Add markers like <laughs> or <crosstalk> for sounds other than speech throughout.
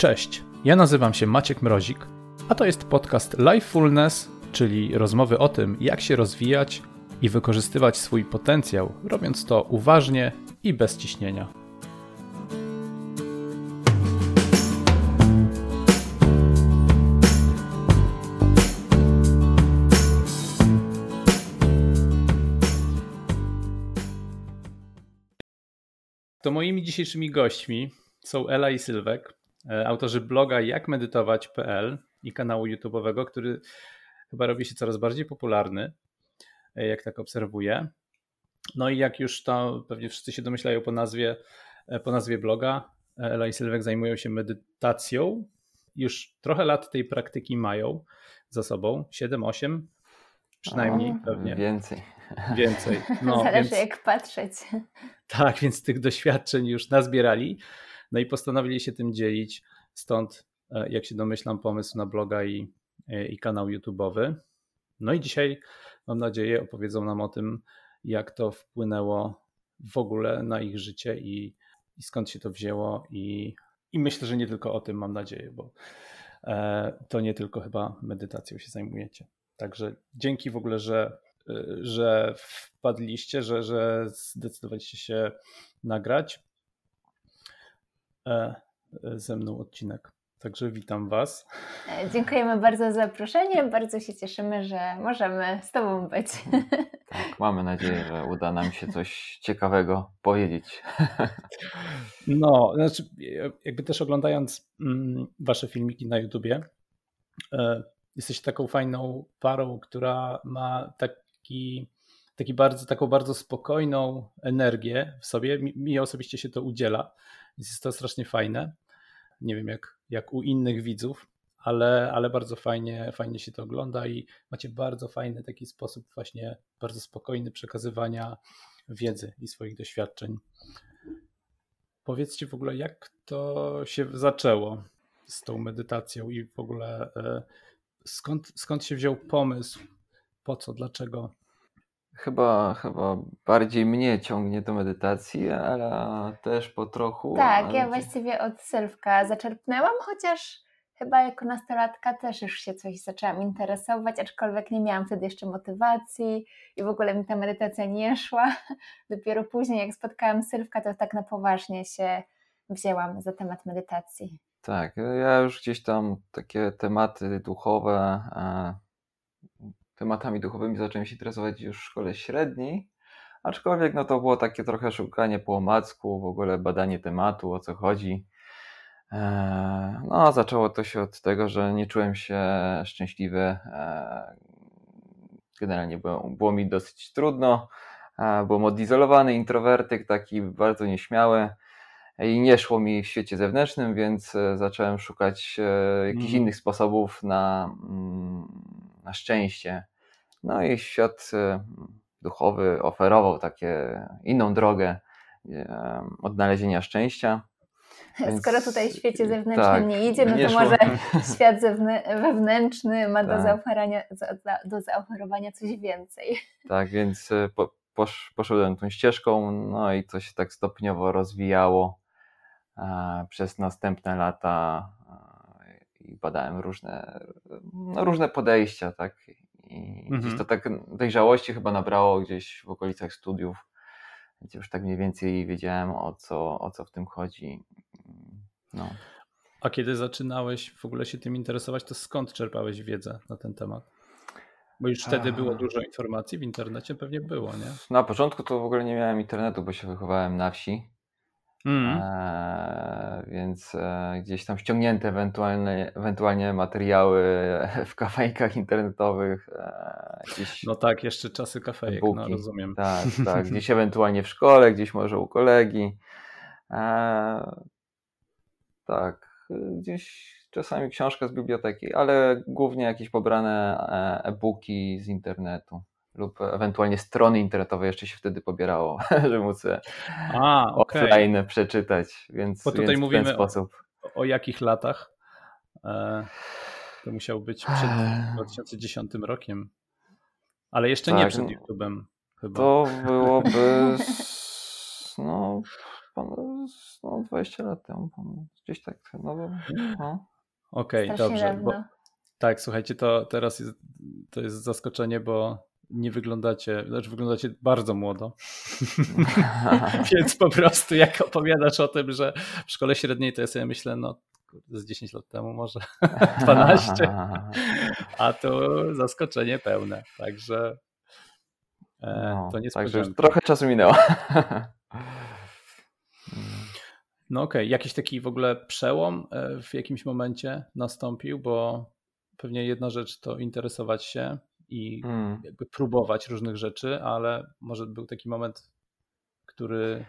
Cześć, ja nazywam się Maciek Mrozik, a to jest podcast Lifefulness, czyli rozmowy o tym, jak się rozwijać i wykorzystywać swój potencjał, robiąc to uważnie i bez ciśnienia. To moimi dzisiejszymi gośćmi są Ela i Sylwek, autorzy bloga jakmedytować.pl i kanału YouTube'owego, który chyba robi się coraz bardziej popularny, e, jak tak obserwuję. No i jak już to pewnie wszyscy się domyślają po nazwie, e, po nazwie bloga, Ela i Sylwek zajmują się medytacją. Już trochę lat tej praktyki mają za sobą, 7-8 przynajmniej O, pewnie. Więcej. Więcej. <laughs> No, Zależy więc- jak patrzeć. tak, więc tych doświadczeń już nazbierali. No i postanowili się tym dzielić. Stąd, e, jak się domyślam, pomysł na bloga i, e, i kanał YouTube'owy. No i dzisiaj, mam nadzieję, opowiedzą nam o tym, jak to wpłynęło w ogóle na ich życie i, i skąd się to wzięło. I, I myślę, że nie tylko o tym mam nadzieję, bo e, to nie tylko chyba medytacją się zajmujecie. Także dzięki w ogóle, że, że wpadliście, że, że zdecydowaliście się nagrać ze mną odcinek. Także witam Was. E, Dziękujemy bardzo za zaproszenie. Bardzo się cieszymy, że możemy z Tobą być. Tak, mamy nadzieję, że uda nam się coś ciekawego powiedzieć. No, znaczy, jakby też oglądając mm, Wasze filmiki na YouTubie, e, jesteście taką fajną parą, która ma taki, taki bardzo, taką bardzo spokojną energię w sobie. Mi, mi osobiście się to udziela, więc jest to strasznie fajne. Nie wiem jak, jak u innych widzów, ale, ale bardzo fajnie, fajnie się to ogląda i macie bardzo fajny taki sposób właśnie bardzo spokojny przekazywania wiedzy i swoich doświadczeń. Powiedzcie w ogóle, jak to się zaczęło z tą medytacją i w ogóle e, skąd, skąd się wziął pomysł, po co, dlaczego? Chyba, chyba bardziej mnie ciągnie do medytacji, ale też po trochu. Tak, ja właściwie od Sylwka zaczerpnęłam, chociaż chyba jako nastolatka też już się coś zaczęłam interesować, aczkolwiek nie miałam wtedy jeszcze motywacji i w ogóle mi ta medytacja nie szła. <laughs> Dopiero później, jak spotkałam Sylwka, to tak na poważnie się wzięłam za temat medytacji. Tak, ja już gdzieś tam takie tematy duchowe, e, tematami duchowymi zacząłem się interesować już w szkole średniej, aczkolwiek no to było takie trochę szukanie po omacku, w ogóle badanie tematu, o co chodzi. E, No, a zaczęło to się od tego, że nie czułem się szczęśliwy. e, Generalnie było, było mi dosyć trudno. e, Byłem odizolowany, introwertyk, taki bardzo nieśmiały i nie szło mi w świecie zewnętrznym, więc e, zacząłem szukać e, jakichś Mhm. innych sposobów na, mm, na szczęście. No i świat e, duchowy oferował takie inną drogę e, odnalezienia szczęścia. <laughs> Więc- Skoro tutaj w świecie zewnętrznym tak, nie idzie, no to może <laughs> świat wewnętrzny ma do, Tak. zaoferowania, za- za- do zaoferowania coś więcej. <laughs> Tak, więc po, posz, poszedłem tą ścieżką, no i to się tak stopniowo rozwijało przez następne lata i badałem różne, no, różne podejścia, tak. I Mhm. gdzieś to tak dojrzałości chyba nabrało gdzieś w okolicach studiów, gdzie już tak mniej więcej wiedziałem o co, o co w tym chodzi. No. A kiedy zaczynałeś w ogóle się tym interesować, to skąd czerpałeś wiedzę na ten temat? Bo już wtedy było dużo informacji w internecie, pewnie było, nie? Na początku to w ogóle nie miałem internetu, bo się wychowałem na wsi. Mm. Eee, więc e, gdzieś tam ściągnięte ewentualnie, ewentualnie materiały <laughs> w kafejkach internetowych, e, jakieś No tak, jeszcze czasy kafejek, no rozumiem. tak, tak, <laughs> gdzieś ewentualnie w szkole, gdzieś może u kolegi. Eee, tak, gdzieś czasami książka z biblioteki, ale głównie jakieś pobrane e, e-booki z internetu lub ewentualnie strony internetowe jeszcze się wtedy pobierało, <laughs> żeby móc je A, okej. offline przeczytać, więc, Bo tutaj więc w mówimy ten o- sposób. O jakich latach? E, to musiał być przed Eee. 2010 rokiem. Ale jeszcze nie Tak, przed no. YouTube'em chyba. To byłoby no, no 20 lat temu. Gdzieś tak. No, no. Okej, okay, dobrze. Bo, tak, słuchajcie, to teraz jest, to jest zaskoczenie, bo nie wyglądacie, znaczy wyglądacie bardzo młodo. <laughs> <laughs> Więc po prostu jak opowiadasz o tym, że w szkole średniej, to ja sobie myślę, no z 10 lat temu może <laughs> 12, a to zaskoczenie pełne, także e, no, to nie Także już trochę czasu minęło. No okej, okay. jakiś taki w ogóle przełom e, w jakimś momencie nastąpił, bo pewnie jedna rzecz to interesować się i mm. jakby próbować różnych rzeczy, ale może był taki moment, który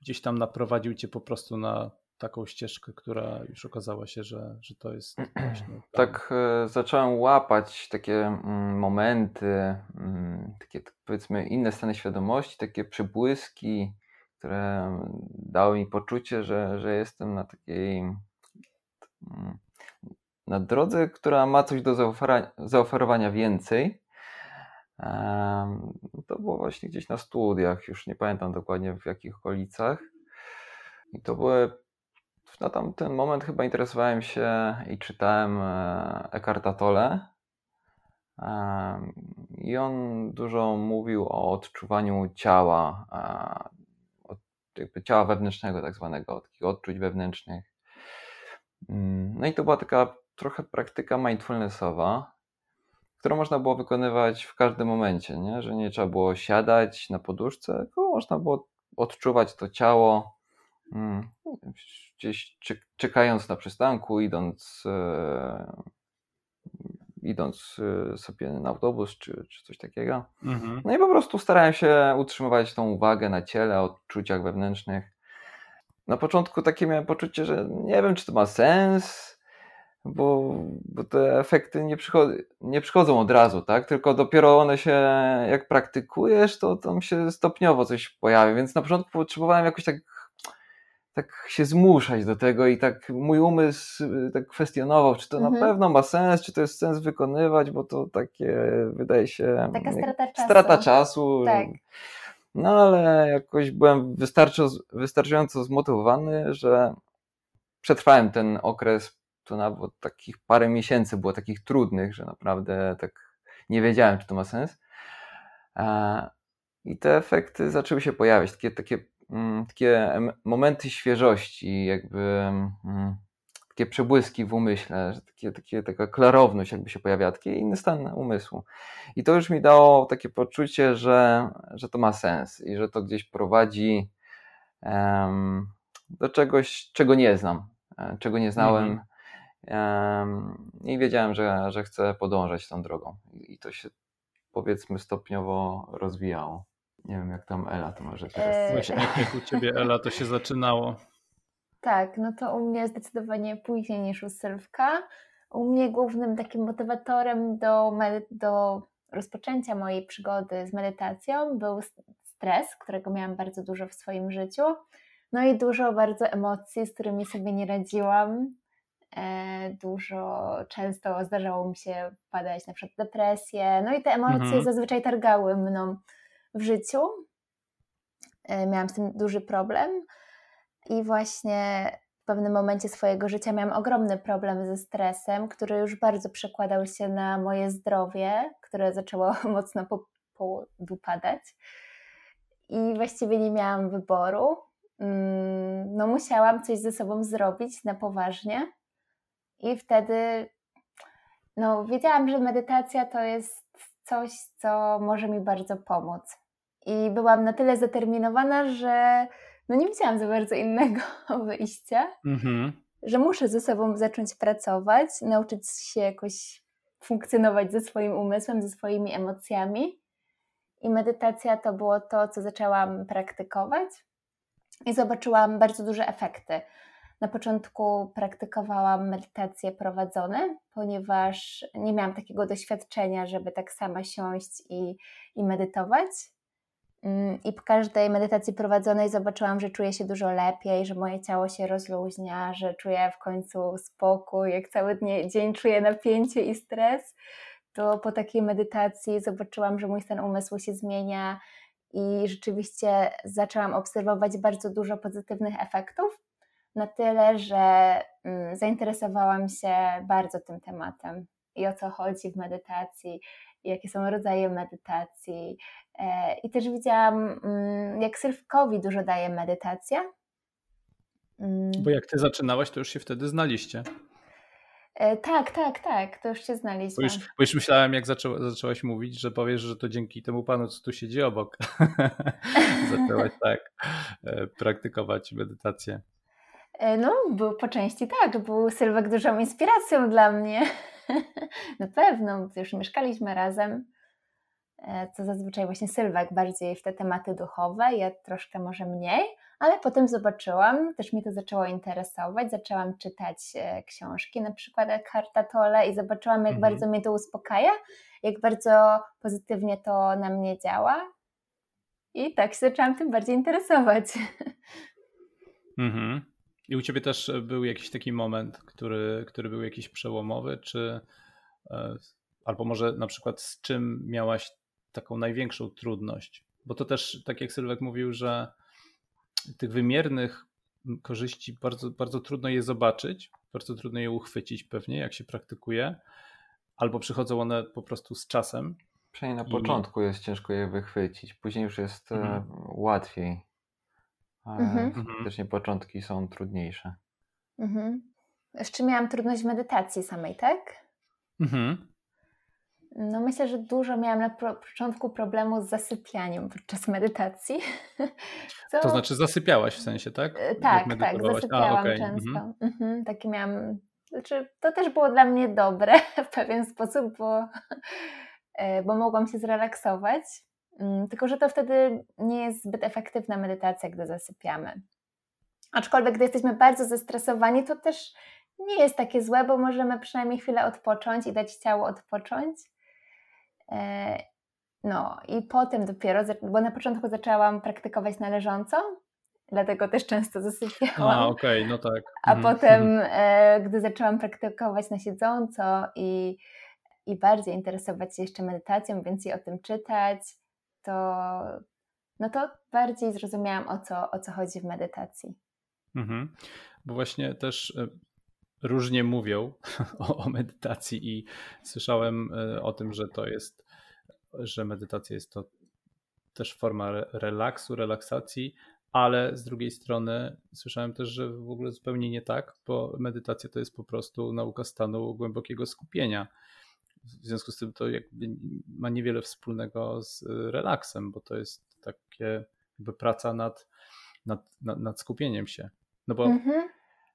gdzieś tam naprowadził cię po prostu na taką ścieżkę, która już okazała się, że, że to jest <clears throat> właśnie. Tak, e, zacząłem łapać takie mm, momenty, mm, takie powiedzmy inne stany świadomości, takie przybłyski, które dały mi poczucie, że, że jestem na takiej mm, na drodze, która ma coś do zaoferowania więcej. To było właśnie gdzieś na studiach, już nie pamiętam dokładnie w jakich okolicach. I to były na tamten moment chyba interesowałem się i czytałem e, Eckharta Tolle. I on dużo mówił o odczuwaniu ciała, jakby ciała wewnętrznego, tak zwanego, takich odczuć wewnętrznych. Mm, no i to była taka trochę praktyka mindfulnessowa, którą można było wykonywać w każdym momencie, nie? że nie trzeba było siadać na poduszce, tylko można było odczuwać to ciało mm, gdzieś czekając na przystanku, idąc, e, idąc e, sobie na autobus czy, czy coś takiego. Mhm. No i po prostu starałem się utrzymywać tą uwagę na ciele, odczuciach wewnętrznych. Na początku takie miałem poczucie, że nie wiem, czy to ma sens, bo, bo te efekty nie, przychod nie przychodzą od razu, tak? Tylko dopiero one się, jak praktykujesz, to tam się stopniowo coś pojawia. Więc na początku potrzebowałem jakoś tak, tak się zmuszać do tego i tak mój umysł y, tak kwestionował, czy to mhm. na pewno ma sens, czy to jest sens wykonywać, bo to takie wydaje się. Taka strata czasu. Strata czasu. Tak. No ale jakoś byłem wystarczająco zmotywowany, że przetrwałem ten okres to nawet takich parę miesięcy było takich trudnych, że naprawdę tak nie wiedziałem, czy to ma sens. I te efekty zaczęły się pojawiać, takie, takie, mm, takie momenty świeżości, jakby mm, takie przebłyski w umyśle, że takie, takie, taka klarowność jakby się pojawiała, taki inny stan umysłu. I to już mi dało takie poczucie, że, że to ma sens i że to gdzieś prowadzi um, do czegoś, czego nie znam, e, czego nie znałem. -hmm i wiedziałem, że, że chcę podążać tą drogą. I to się powiedzmy stopniowo rozwijało. Nie wiem, jak tam Ela to może teraz. Eee. Właśnie jak u ciebie Ela to się zaczynało. Tak, no to u mnie zdecydowanie później niż u Sylwka. U mnie głównym takim motywatorem do, do rozpoczęcia mojej przygody z medytacją był stres, którego miałam bardzo dużo w swoim życiu. No i dużo bardzo emocji, z którymi sobie nie radziłam. E, dużo, często zdarzało mi się wpadać na przykład depresję, no i te emocje mhm. zazwyczaj targały mną w życiu. E, miałam z tym duży problem i właśnie w pewnym momencie swojego życia miałam ogromny problem ze stresem, który już bardzo przekładał się na moje zdrowie, które zaczęło <laughs> mocno podupadać. I właściwie nie miałam wyboru. Mm, no, musiałam coś ze sobą zrobić na poważnie. I wtedy no, wiedziałam, że medytacja to jest coś, co może mi bardzo pomóc. I byłam na tyle zdeterminowana, że no nie widziałam za bardzo innego <laughs> wyjścia, mm-hmm. że muszę ze sobą zacząć pracować, nauczyć się jakoś funkcjonować ze swoim umysłem, ze swoimi emocjami. I medytacja to było to, co zaczęłam praktykować i zobaczyłam bardzo duże efekty. Na początku praktykowałam medytacje prowadzone, ponieważ nie miałam takiego doświadczenia, żeby tak sama siąść i, i medytować. Mm, I po każdej medytacji prowadzonej zobaczyłam, że czuję się dużo lepiej, że moje ciało się rozluźnia, że czuję w końcu spokój. Jak cały dzień czuję napięcie i stres, to po takiej medytacji zobaczyłam, że mój stan umysłu się zmienia i rzeczywiście zaczęłam obserwować bardzo dużo pozytywnych efektów, na tyle, że mm, zainteresowałam się bardzo tym tematem i o co chodzi w medytacji, jakie są rodzaje medytacji. E, I też widziałam, mm, jak Sylwkowi dużo daje medytacja. Mm. Bo jak ty zaczynałaś, to już się wtedy znaliście. E, tak, tak, tak, to już się znaliśmy. Bo już, bo już myślałem, jak zaczęłaś mówić, że powiesz, że to dzięki temu panu, co tu siedzi obok, <laughs> zaczęłaś tak e, praktykować medytację. No, był po części tak, był Sylwek dużą inspiracją dla mnie. <laughs> Na pewno, już mieszkaliśmy razem, co zazwyczaj właśnie Sylwek bardziej w te tematy duchowe, ja troszkę może mniej, ale potem zobaczyłam, też mnie to zaczęło interesować, zaczęłam czytać e, książki, na przykład Eckhart Tolle i zobaczyłam, jak mhm. bardzo mnie to uspokaja, jak bardzo pozytywnie to na mnie działa i tak się zaczęłam tym bardziej interesować. <laughs> Mhm. I u Ciebie też był jakiś taki moment, który, który był jakiś przełomowy, czy e, albo może na przykład z czym miałaś taką największą trudność? Bo to też, tak jak Sylwek mówił, że tych wymiernych korzyści bardzo, bardzo trudno je zobaczyć, bardzo trudno je uchwycić pewnie, jak się praktykuje, albo przychodzą one po prostu z czasem. Przynajmniej na I... początku jest ciężko je wychwycić, później już jest e, mhm. łatwiej. Ale mhm. faktycznie początki są trudniejsze. Mhm. Jeszcze miałam trudność w medytacji samej, tak? Mhm. No myślę, że dużo miałam na początku problemu z zasypianiem podczas medytacji. <laughs> Co... To znaczy zasypiałaś w sensie, tak? E, tak, tak, zasypiałam A, okay. często. Mhm. Mhm, takie miałam, znaczy to też było dla mnie dobre <laughs> w pewien sposób, bo, <laughs> e, bo mogłam się zrelaksować, tylko że to wtedy nie jest zbyt efektywna medytacja, gdy zasypiamy. Aczkolwiek gdy jesteśmy bardzo zestresowani, to też nie jest takie złe, bo możemy przynajmniej chwilę odpocząć i dać ciało odpocząć. E, no i potem dopiero, bo na początku zaczęłam praktykować na leżąco, dlatego też często zasypiałam. A, okej, okay, no tak. A mhm. potem, e, gdy zaczęłam praktykować na siedząco i, i bardziej interesować się jeszcze medytacją, więcej o tym czytać, to, no to bardziej zrozumiałam, o co, o co chodzi w medytacji. Mhm. Bo właśnie też e, różnie mówią <laughs> o, o, medytacji i słyszałem e, o tym, że to jest, że medytacja jest to też forma relaksu, relaksacji, ale z drugiej strony słyszałem też, że w ogóle zupełnie nie tak, bo medytacja to jest po prostu nauka stanu głębokiego skupienia. W związku z tym to ma niewiele wspólnego z relaksem, bo to jest takie jakby praca nad, nad, nad, nad skupieniem się. No bo mhm.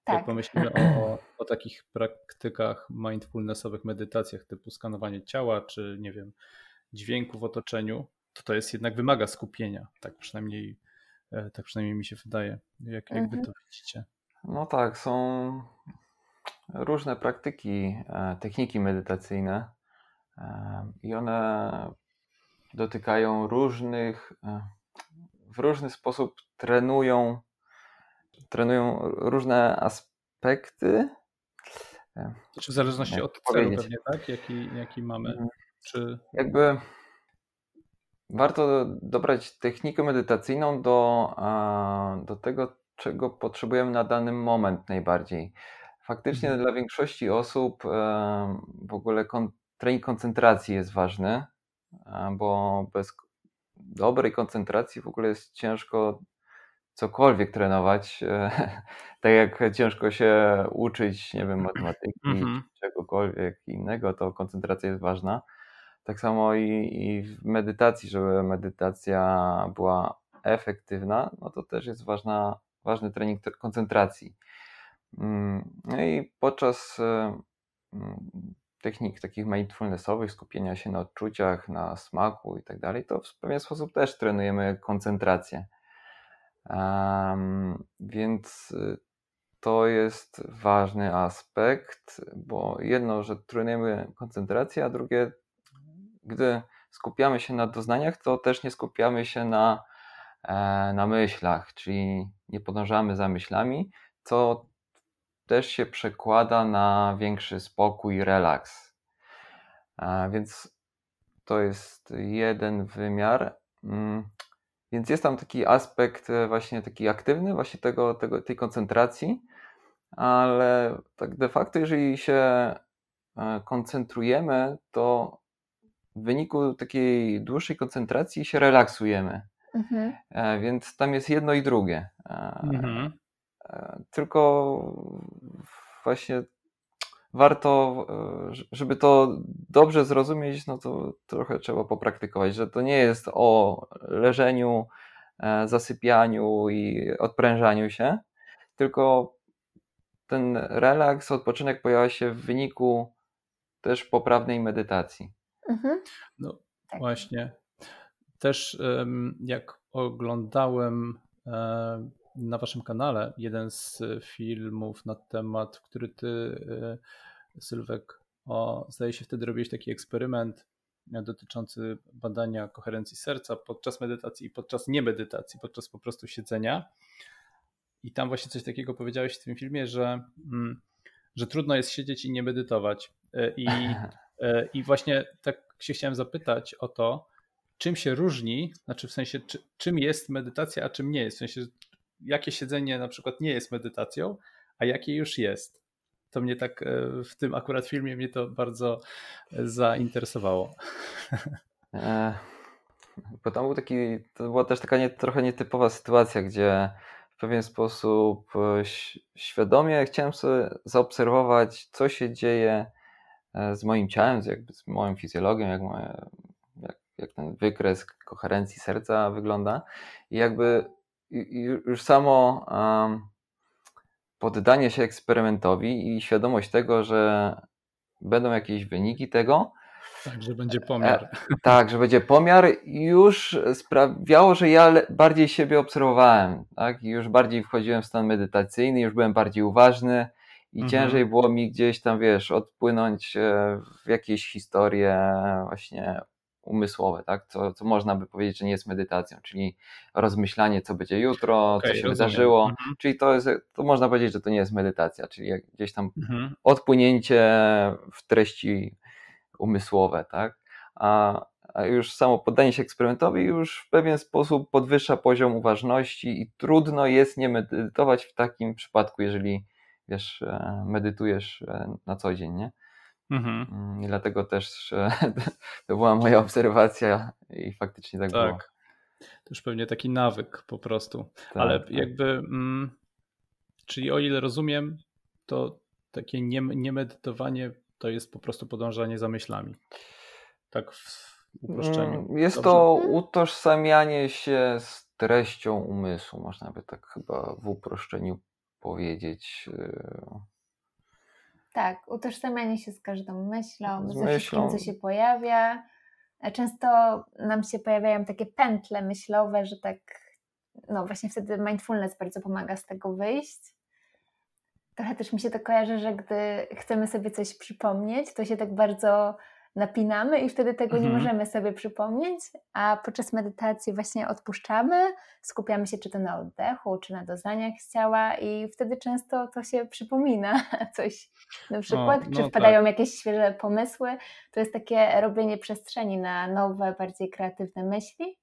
Tak. Jak pomyślimy o, o takich praktykach mindfulnessowych, medytacjach typu skanowanie ciała, czy nie wiem, dźwięku w otoczeniu, to to jest jednak wymaga skupienia. Tak przynajmniej, e, tak przynajmniej mi się wydaje. Jak, jak wy to mhm. widzicie? No tak, są różne praktyki, e, techniki medytacyjne i one dotykają różnych, w różny sposób trenują trenują różne aspekty. Czy w zależności od celu pewnie, tak? Jaki, jaki mamy? Mhm. Czy... Jakby warto dobrać technikę medytacyjną do, do tego, czego potrzebujemy na dany moment najbardziej. Faktycznie mhm. dla większości osób w ogóle trening koncentracji jest ważny, bo bez dobrej koncentracji w ogóle jest ciężko cokolwiek trenować, e, <laughs> tak jak ciężko się uczyć, nie wiem, matematyki, mm-hmm. czegokolwiek innego, to koncentracja jest ważna. Tak samo i, i w medytacji, żeby medytacja była efektywna, no to też jest ważna, ważny trening koncentracji. Mm, no i podczas e, mm, technik takich mindfulnessowych, skupienia się na odczuciach, na smaku i tak dalej, to w pewien sposób też trenujemy koncentrację. Um, więc y, to jest ważny aspekt, bo jedno, że trenujemy koncentrację, a drugie, gdy skupiamy się na doznaniach, to też nie skupiamy się na, e, na myślach, czyli nie podążamy za myślami, co też się przekłada na większy spokój, relaks. A więc to jest jeden wymiar. Mm, więc jest tam taki aspekt e, właśnie taki aktywny, właśnie tego, tego, tej koncentracji, ale tak de facto, jeżeli się e, koncentrujemy, to w wyniku takiej dłuższej koncentracji się relaksujemy. Mhm. E, więc tam jest jedno i drugie. Mhm. Tylko właśnie warto, żeby to dobrze zrozumieć, no to trochę trzeba popraktykować, że to nie jest o leżeniu, e, zasypianiu i odprężaniu się, tylko ten relaks, odpoczynek pojawia się w wyniku też poprawnej medytacji. Mhm. No tak. właśnie. Też jak oglądałem e, na waszym kanale jeden z filmów na temat, który ty, e, Sylwek, o, zdaje się wtedy robiłeś taki eksperyment dotyczący badania koherencji serca podczas medytacji i podczas niemedytacji, podczas po prostu siedzenia. I tam właśnie coś takiego powiedziałeś w tym filmie, że, mm, że trudno jest siedzieć i nie medytować. E, I, <laughs> e, I właśnie tak się chciałem zapytać o to, czym się różni, znaczy w sensie, czy, czym jest medytacja, a czym nie jest. W sensie, jakie siedzenie na przykład nie jest medytacją, a jakie już jest. To mnie tak e, w tym akurat filmie mnie to bardzo zainteresowało. <laughs> E, bo tam był taki, to była też taka nie, trochę nietypowa sytuacja, gdzie w pewien sposób e, świadomie chciałem sobie zaobserwować, co się dzieje z moim ciałem, jakby z moją fizjologią, jak, moje, jak, jak ten wykres koherencji serca wygląda. I jakby już samo poddanie się eksperymentowi i świadomość tego, że będą jakieś wyniki tego. Tak, że będzie pomiar. E, tak, że będzie pomiar, już sprawiało, że ja bardziej siebie obserwowałem, tak? I już bardziej wchodziłem w stan medytacyjny, już byłem bardziej uważny i mhm. ciężej było mi gdzieś tam, wiesz, odpłynąć e, w jakieś historie właśnie umysłowe, tak? Co, co można by powiedzieć, że nie jest medytacją, czyli rozmyślanie, co będzie jutro, okay, co się rozumiem. wydarzyło. Mhm. Czyli to, jest, to można powiedzieć, że to nie jest medytacja, czyli gdzieś tam mhm. odpłynięcie w treści umysłowe, tak? A, a już samo poddanie się eksperymentowi już w pewien sposób podwyższa poziom uważności i trudno jest nie medytować w takim przypadku, jeżeli wiesz, e, medytujesz e, na co dzień, nie? Mhm. Mm, I dlatego też <laughs> to była moja obserwacja i faktycznie tak, tak. było. To już pewnie taki nawyk po prostu. Tak, Ale tak. jakby, mm, czyli o ile rozumiem, to takie niemedytowanie to jest po prostu podążanie za myślami. Tak w uproszczeniu. Mm, jest Dobrze? to utożsamianie się z treścią umysłu, można by tak chyba w uproszczeniu powiedzieć. Tak, utożsamianie się z każdą myślą, z ze wszystkim, co się pojawia. E, często nam się pojawiają takie pętle myślowe, że tak, no właśnie wtedy mindfulness bardzo pomaga z tego wyjść. Trochę też mi się to kojarzy, że gdy chcemy sobie coś przypomnieć, to się tak bardzo napinamy i wtedy tego mhm. nie możemy sobie przypomnieć, a podczas medytacji właśnie odpuszczamy, skupiamy się czy to na oddechu, czy na doznaniach z ciała i wtedy często to się przypomina <laughs> coś na przykład, no, czy no wpadają tak. jakieś świeże pomysły. To jest takie robienie przestrzeni na nowe, bardziej kreatywne myśli.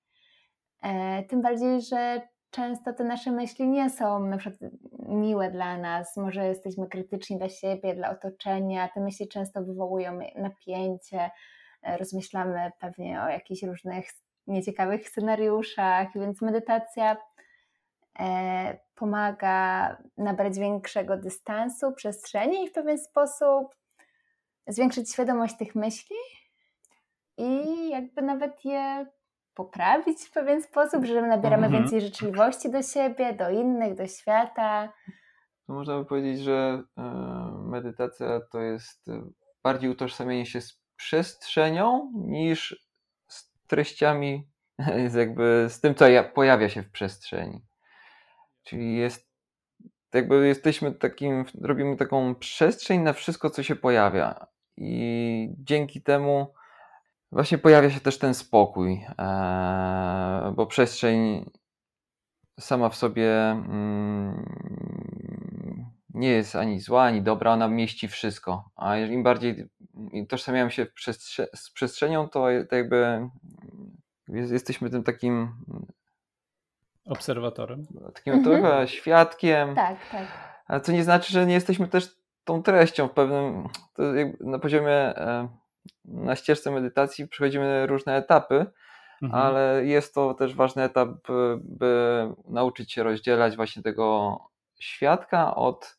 E, tym bardziej, że często te nasze myśli nie są na przykład miłe dla nas, może jesteśmy krytyczni dla siebie, dla otoczenia, te myśli często wywołują napięcie, e, rozmyślamy pewnie o jakichś różnych nieciekawych scenariuszach, więc medytacja e, pomaga nabrać większego dystansu, przestrzeni i w pewien sposób zwiększyć świadomość tych myśli i jakby nawet je poprawić w pewien sposób, że nabieramy mhm. więcej życzliwości do siebie, do innych, do świata. Można by powiedzieć, że e, medytacja to jest e, bardziej utożsamienie się z przestrzenią niż z treściami, <laughs> jakby z tym, co pojawia się w przestrzeni. Czyli jest jakby jesteśmy takim, robimy taką przestrzeń na wszystko, co się pojawia. I dzięki temu właśnie pojawia się też ten spokój, e, bo przestrzeń sama w sobie mm, nie jest ani zła, ani dobra, ona mieści wszystko. A im bardziej tożsamiam się z przestrzenią, to, jakby jesteśmy tym takim Obserwatorem. Takim mhm. trochę świadkiem. Tak, tak. Ale co nie znaczy, że nie jesteśmy też tą treścią w pewnym, na poziomie, e, na ścieżce medytacji przechodzimy różne etapy, mhm. ale jest to też ważny etap, by, by nauczyć się rozdzielać właśnie tego świadka od,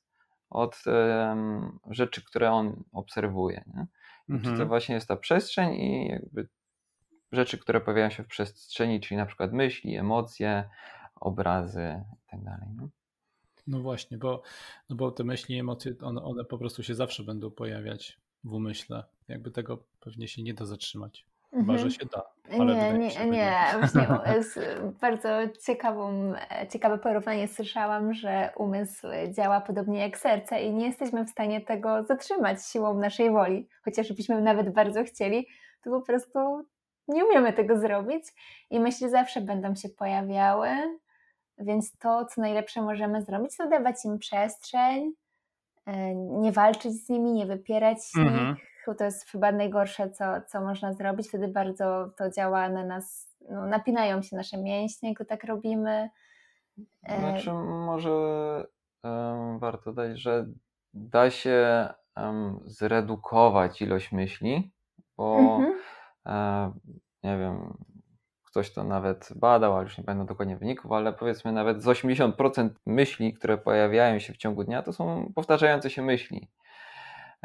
od um, rzeczy, które on obserwuje. Nie? Mhm. to właśnie jest ta przestrzeń i jakby rzeczy, które pojawiają się w przestrzeni, czyli na przykład myśli, emocje, obrazy itd. Tak no? no właśnie, bo, no bo te myśli, emocje, one, one po prostu się zawsze będą pojawiać w umyśle. Jakby tego pewnie się nie da zatrzymać. Chyba, że mhm. się da. nie, nie, się, <laughs> nie. Właśnie <laughs> bardzo ciekawą, ciekawe porównanie słyszałam, że umysł działa podobnie jak serce i nie jesteśmy w stanie tego zatrzymać siłą naszej woli. Chociażbyśmy nawet bardzo chcieli, to po prostu nie umiemy tego zrobić i myśli zawsze będą się pojawiały, więc to, co najlepsze możemy zrobić, to dawać im przestrzeń, nie walczyć z nimi, nie wypierać z mhm. nich. To jest chyba najgorsze, co, co można zrobić. Wtedy bardzo to działa na nas, no, napinają się nasze mięśnie, gdy tak robimy. E, znaczy, może um, warto dać, że da się um, zredukować ilość myśli, bo mhm. E, nie wiem, ktoś to nawet badał, ale już nie pamiętam dokładnie wyników, ale powiedzmy nawet z 80% myśli, które pojawiają się w ciągu dnia, to są powtarzające się myśli.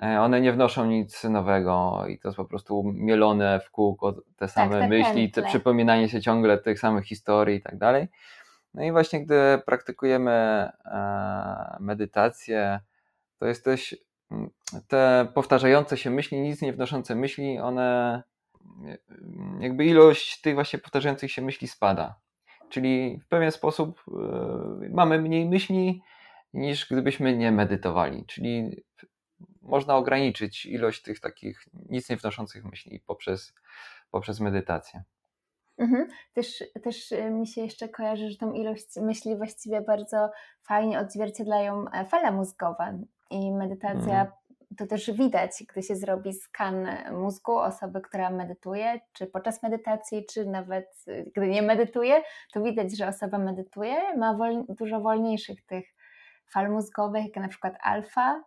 E, one nie wnoszą nic nowego i to jest po prostu mielone w kółko te tak, same tak, myśli, te przypominanie się ciągle tych samych historii i tak dalej. No i właśnie gdy praktykujemy e, medytację, to jesteś te powtarzające się myśli, nic nie wnoszące myśli, one jakby ilość tych właśnie powtarzających się myśli spada. Czyli w pewien sposób e, mamy mniej myśli niż gdybyśmy nie medytowali. Czyli można ograniczyć ilość tych takich nic nie wnoszących myśli poprzez, poprzez medytację. Mhm. Też, też e, mi się jeszcze kojarzy, że tą ilość myśli właściwie bardzo fajnie odzwierciedlają e, fale mózgowe i medytacja mhm to też widać, gdy się zrobi skan mózgu osoby, która medytuje, czy podczas medytacji, czy nawet y, gdy nie medytuje, to widać, że osoba medytuje, ma wol, dużo wolniejszych tych fal mózgowych, jak na przykład alfa.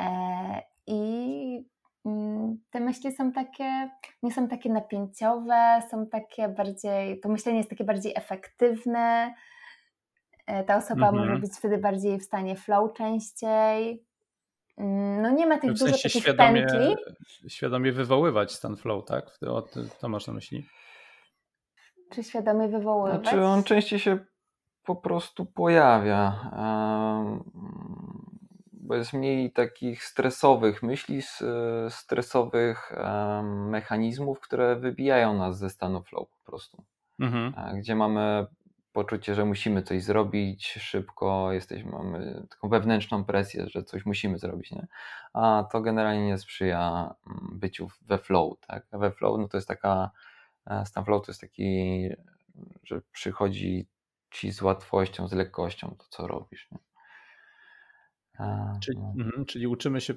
E, I mm, te myśli są takie, nie są takie napięciowe, są takie bardziej, to myślenie jest takie bardziej efektywne. E, ta osoba mhm. może być wtedy bardziej w stanie flow częściej. No nie ma tych w dużo takich świadomie, pętli. Świadomie wywoływać stan flow, tak? O, to masz na myśli? Czy świadomie wywoływać? Znaczy on częściej się po prostu pojawia, bo jest mniej takich stresowych myśli, stresowych mechanizmów, które wybijają nas ze stanu flow po prostu. Mhm. Gdzie mamy poczucie, że musimy coś zrobić szybko, jesteśmy, mamy taką wewnętrzną presję, że coś musimy zrobić, nie? a to generalnie nie sprzyja mm, byciu we flow. Tak? we flow no to jest taka, e, stan flow to jest taki, że przychodzi ci z łatwością, z lekkością to, co robisz. Nie? A, czyli, no. mm, czyli uczymy się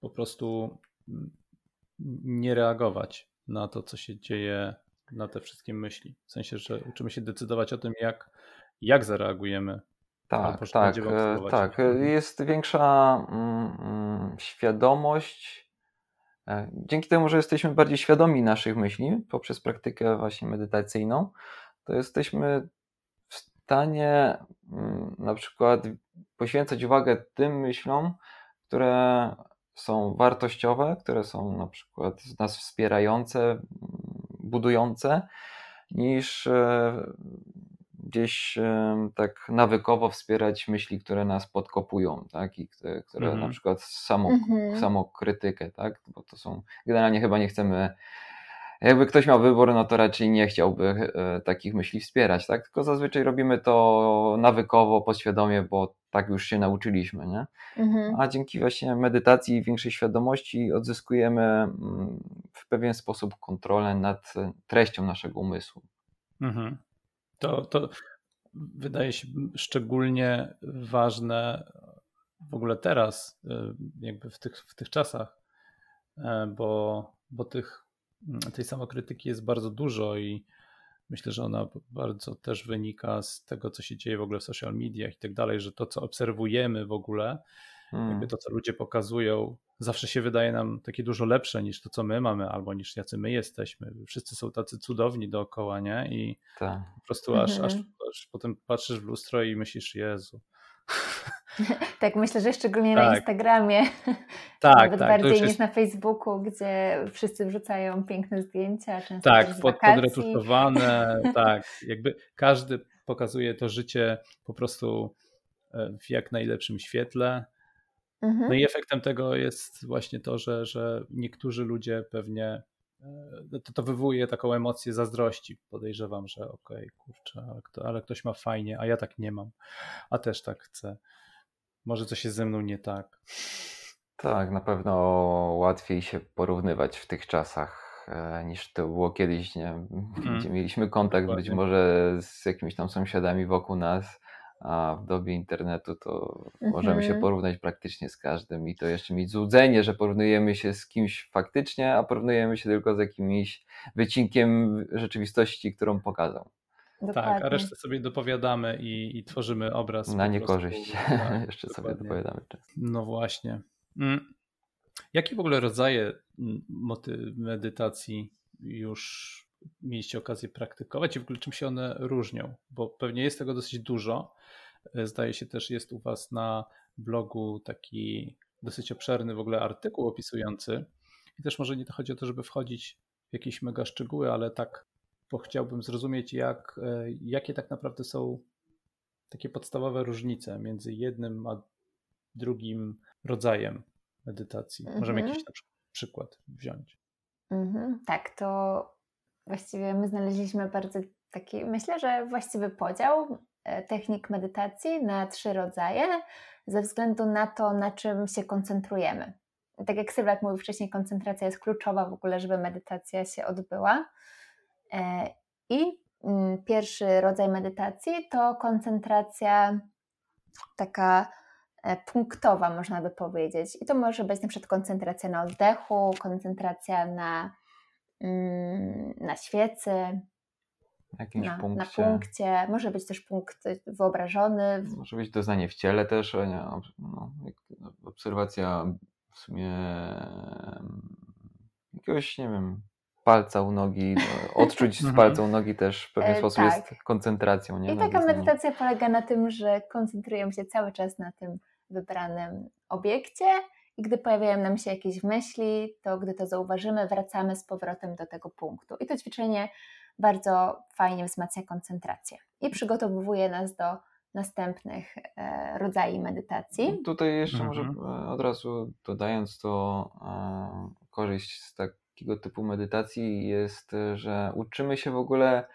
po prostu nie reagować na to, co się dzieje na te wszystkie myśli. W sensie, że uczymy się decydować o tym, jak, jak zareagujemy. Tak, tak, tak. Mhm. Jest większa mm, mm, świadomość. E, dzięki temu, że jesteśmy bardziej świadomi naszych myśli poprzez praktykę właśnie medytacyjną, to jesteśmy w stanie mm, na przykład poświęcać uwagę tym myślom, które są wartościowe, które są na przykład nas wspierające, budujące, niż e, gdzieś e, tak nawykowo wspierać myśli, które nas podkopują, tak? I które, które mhm. na przykład samo, mhm. samokrytykę, tak? Bo to są, generalnie chyba nie chcemy jakby ktoś miał wybór, no to raczej nie chciałby e, takich myśli wspierać, tak? Tylko zazwyczaj robimy to nawykowo, podświadomie, bo tak już się nauczyliśmy, nie? Mhm. A dzięki właśnie medytacji i większej świadomości odzyskujemy mm, w pewien sposób kontrolę nad treścią naszego umysłu. Mhm. To, to wydaje się szczególnie ważne w ogóle teraz, e, jakby w tych, w tych czasach, e, bo, bo tych tej samokrytyki jest bardzo dużo i Myślę, że ona bardzo też wynika z tego, co się dzieje w ogóle w social mediach i tak dalej, że to, co obserwujemy w ogóle, hmm. jakby to, co ludzie pokazują, zawsze się wydaje nam takie dużo lepsze niż to, co my mamy, albo niż jacy my jesteśmy. Wszyscy są tacy cudowni dookoła, nie? I tak. po prostu aż, mhm. aż, aż potem patrzysz w lustro i myślisz, Jezu, <laughs> <laughs> tak, myślę, że szczególnie tak. na Instagramie. <laughs> Tak, Nawet tak, bardziej niż jest... na Facebooku, gdzie wszyscy wrzucają piękne zdjęcia. Często tak, pod, podretuszowane. <laughs> tak, jakby każdy pokazuje to życie po prostu e, w jak najlepszym świetle. Mhm. No i efektem tego jest właśnie to, że, że niektórzy ludzie pewnie e, to, to wywołuje taką emocję zazdrości. Podejrzewam, że okej, okay, kurczę, ale, kto, ale ktoś ma fajnie, a ja tak nie mam, a też tak chcę. Może coś jest ze mną nie tak. Tak, na pewno łatwiej się porównywać w tych czasach e, niż to było kiedyś, nie? Mhm. gdzie mieliśmy kontakt Dokładnie. być może z jakimiś tam sąsiadami wokół nas, a w dobie internetu to możemy się mhm. porównać praktycznie z każdym i to jeszcze mieć złudzenie, że porównujemy się z kimś faktycznie, a porównujemy się tylko z jakimś wycinkiem rzeczywistości, którą pokazał. Dokładnie. Tak, a resztę sobie dopowiadamy i, i tworzymy obraz. Na niekorzyść. Tak, <laughs> Jeszcze dokładnie. sobie dopowiadamy. No właśnie. Mm. Jakie w ogóle rodzaje mm, medytacji już mieliście okazję praktykować i w ogóle czym się one różnią? Bo pewnie jest tego dosyć dużo. E, zdaje się też jest u Was na blogu taki dosyć obszerny w ogóle artykuł opisujący. I też może nie to chodzi o to, żeby wchodzić w jakieś mega szczegóły, ale tak bo chciałbym zrozumieć, jak, e, jakie tak naprawdę są takie podstawowe różnice między jednym a drugim rodzajem medytacji. Możemy jakiś mhm. przykład wziąć. Mhm, tak, to właściwie my znaleźliśmy bardzo taki, myślę, że właściwy podział e, technik medytacji na trzy rodzaje, ze względu na to, na czym się koncentrujemy. Tak jak Sylwek mówił wcześniej, koncentracja jest kluczowa w ogóle, żeby medytacja się odbyła. E, I mm, pierwszy rodzaj medytacji to koncentracja taka e, punktowa, można by powiedzieć. I to może być na przykład koncentracja na oddechu, koncentracja na, mm, na świecy, na, punkcie. na punkcie. Może być też punkt wyobrażony. Może być doznanie w ciele też, nie, no, obserwacja w sumie jakiegoś, nie wiem, palca u nogi, no, <laughs> odczuć z mhm. palca u nogi też w pewien e, sposób tak. jest koncentracją. Nie? I taka medytacja polega na tym, że koncentrujemy się cały czas na tym wybranym obiekcie i gdy pojawiają nam się jakieś myśli, to gdy to zauważymy, wracamy z powrotem do tego punktu. I to ćwiczenie bardzo fajnie wzmacnia koncentrację i przygotowuje nas do następnych e, rodzajów medytacji. Tutaj jeszcze mhm. może e, od razu dodając to korzyść z tak takiego typu medytacji jest, e, że uczymy się w ogóle,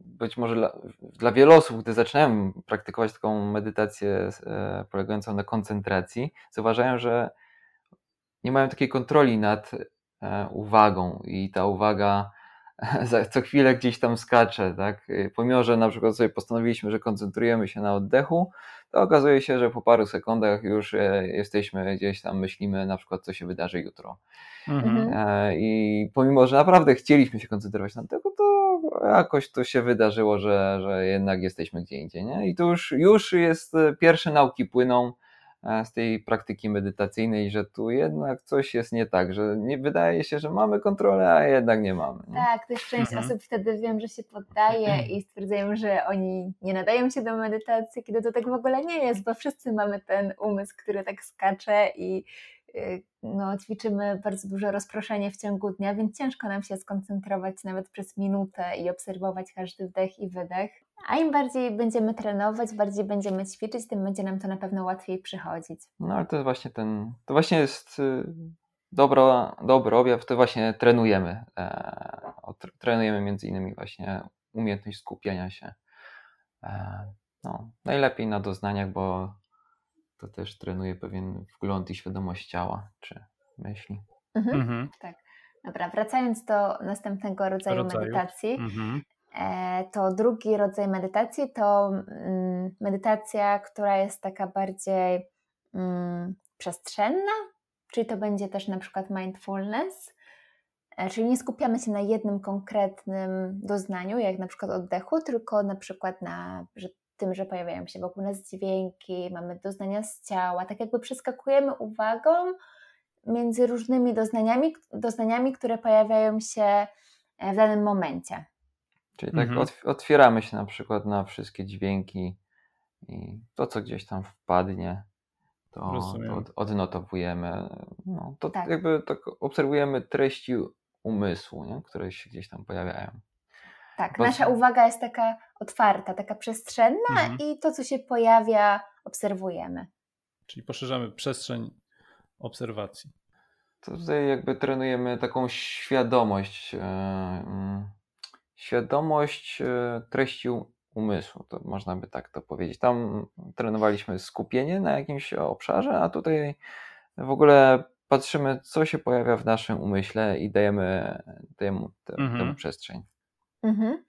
być może dla, dla wielu osób, gdy zaczynają praktykować taką medytację e, polegającą na koncentracji, zauważają, że nie mają takiej kontroli nad e, uwagą i ta uwaga <laughs> co chwilę gdzieś tam skacze, tak? Pomimo, że na przykład sobie postanowiliśmy, że koncentrujemy się na oddechu, to okazuje się, że po paru sekundach już e, jesteśmy gdzieś tam, myślimy na przykład, co się wydarzy jutro. Mhm. mhm. E, I pomimo, że naprawdę chcieliśmy się koncentrować na tego, to jakoś to się wydarzyło, że, że jednak jesteśmy gdzie indziej. Nie? I to już, już jest, e, pierwsze nauki płyną z tej praktyki medytacyjnej, że tu jednak coś jest nie tak, że nie wydaje się, że mamy kontrolę, a jednak nie mamy. Nie? Tak, też część mhm. osób wtedy wiem, że się poddaje i stwierdzają, że oni nie nadają się do medytacji, kiedy to tak w ogóle nie jest, bo wszyscy mamy ten umysł, który tak skacze i y, no, ćwiczymy bardzo dużo rozproszenie w ciągu dnia, więc ciężko nam się skoncentrować nawet przez minutę i obserwować każdy wdech i wydech. A im bardziej będziemy trenować, bardziej będziemy ćwiczyć, tym będzie nam to na pewno łatwiej przychodzić. No ale to jest właśnie ten, to właśnie jest y, dobro, dobry objaw, to właśnie trenujemy. E, trenujemy między innymi właśnie umiejętność skupiania się. E, no, najlepiej na doznaniach, bo to też trenuje pewien wgląd i świadomość ciała czy myśli. Mhm, mhm. Tak. Dobra, wracając do następnego rodzaju, rodzaju. medytacji, mhm. E, to drugi rodzaj medytacji to mm, medytacja, która jest taka bardziej mm, przestrzenna, czyli to będzie też na przykład mindfulness. E, czyli nie skupiamy się na jednym konkretnym doznaniu, jak na przykład oddechu, tylko na przykład na tym, że pojawiają się wokół nas dźwięki, mamy doznania z ciała, tak jakby przeskakujemy uwagą między różnymi doznaniami, doznaniami które pojawiają się e, w danym momencie. Czyli tak mhm. otwieramy się na przykład na wszystkie dźwięki i to, co gdzieś tam wpadnie, to, to odnotowujemy. No, to tak. jakby tak obserwujemy treści umysłu, nie? które się gdzieś tam pojawiają. Tak, Bo... nasza uwaga jest taka otwarta, taka przestrzenna mhm. i to, co się pojawia, obserwujemy. Czyli poszerzamy przestrzeń obserwacji. To tutaj jakby trenujemy taką świadomość, yy, świadomość yy, treści umysłu, to można by tak to powiedzieć. Tam trenowaliśmy skupienie na jakimś obszarze, a tutaj w ogóle patrzymy, co się pojawia w naszym umyśle i dajemy temu, mhm. temu przestrzeń. Mhm.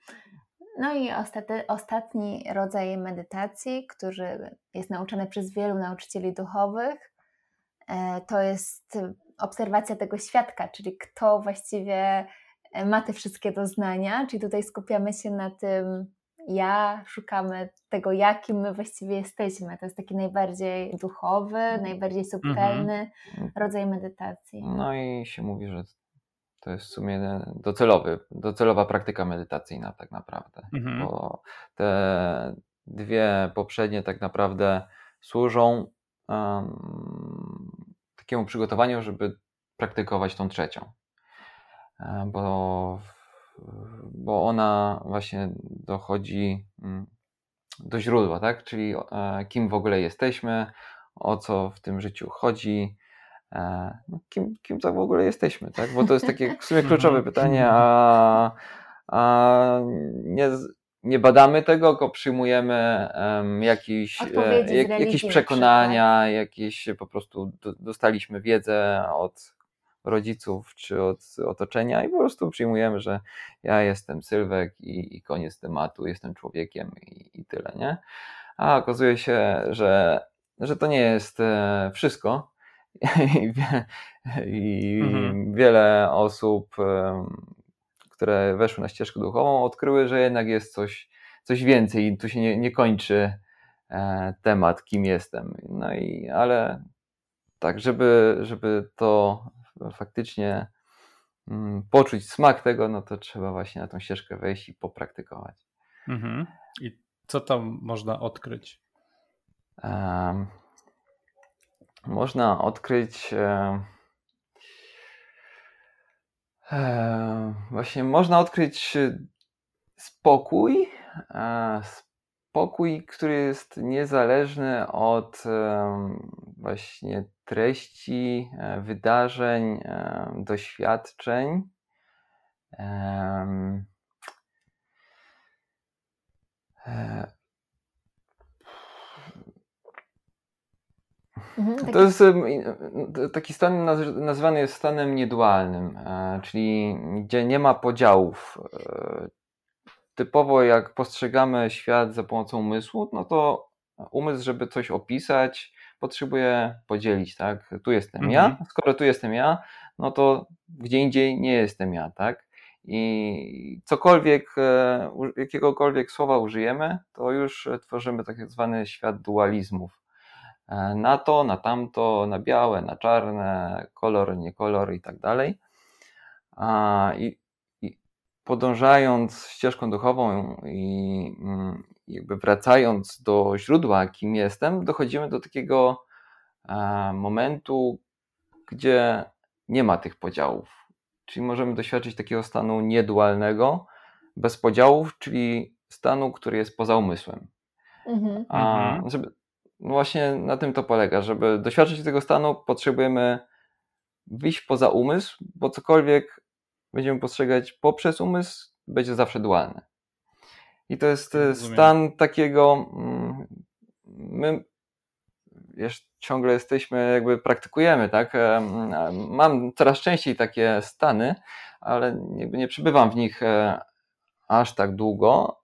No i ostatni, ostatni rodzaj medytacji, który jest nauczany przez wielu nauczycieli duchowych, e, to jest obserwacja tego świadka, czyli kto właściwie e, ma te wszystkie doznania, czyli tutaj skupiamy się na tym ja, szukamy tego, jakim my właściwie jesteśmy. To jest taki najbardziej duchowy, najbardziej subtelny mhm. rodzaj medytacji. No i się mówi, że to jest w sumie docelowy, docelowa praktyka medytacyjna tak naprawdę, mhm. bo te dwie poprzednie tak naprawdę służą um, takiemu przygotowaniu, żeby praktykować tą trzecią. E, bo, bo ona właśnie dochodzi mm, do źródła, tak? Czyli e, kim w ogóle jesteśmy, o co w tym życiu chodzi, E, no, kim, kim to w ogóle jesteśmy, tak? Bo to jest takie w sumie <laughs> kluczowe pytanie, a, a nie, nie badamy tego, tylko przyjmujemy um, jakieś, e, jak, jakieś przekonania, jakieś po prostu do, dostaliśmy wiedzę od rodziców czy od otoczenia i po prostu przyjmujemy, że ja jestem Sylwek i, i koniec tematu, jestem człowiekiem i, i tyle, nie? A okazuje się, że, że to nie jest e, wszystko, <laughs> i, i mhm. wiele osób, które weszły na ścieżkę duchową, odkryły, że jednak jest coś, coś więcej i tu się nie, nie kończy e, temat, kim jestem. No i ale tak, żeby, żeby to faktycznie mm, poczuć smak tego, no to trzeba właśnie na tą ścieżkę wejść i popraktykować. Mhm. I co tam można odkryć? Um, można odkryć e, właśnie można odkryć spokój, e, spokój, który jest niezależny od właśnie treści, wydarzeń, doświadczeń. To jest taki stan nazwany jest stanem niedualnym, e, czyli gdzie nie ma podziałów. E, typowo jak postrzegamy świat za pomocą umysłu, no to umysł, żeby coś opisać, potrzebuje podzielić, tak? Tu jestem mhm. ja, skoro tu jestem ja, no to gdzie indziej nie jestem ja, tak? I cokolwiek, e, jakiegokolwiek słowa użyjemy, to już tworzymy tak zwany świat dualizmów E, na to, na tamto, na białe, na czarne, kolor, nie kolor i tak dalej. I, i podążając ścieżką duchową i mm, jakby wracając do źródła, kim jestem, dochodzimy do takiego e, momentu, gdzie nie ma tych podziałów. Czyli możemy doświadczyć takiego stanu niedualnego, bez podziałów, czyli stanu, który jest poza umysłem. Mhm. A, mhm. żeby, no właśnie na tym to polega. Żeby doświadczyć tego stanu, potrzebujemy wyjść poza umysł, bo cokolwiek będziemy postrzegać poprzez umysł, będzie zawsze dualne. I to jest e, Rozumiem. stan takiego. Mm, my wiesz, ciągle jesteśmy, jakby praktykujemy, tak? E, mam coraz częściej takie stany, ale jakby nie przebywam w nich e, aż tak długo,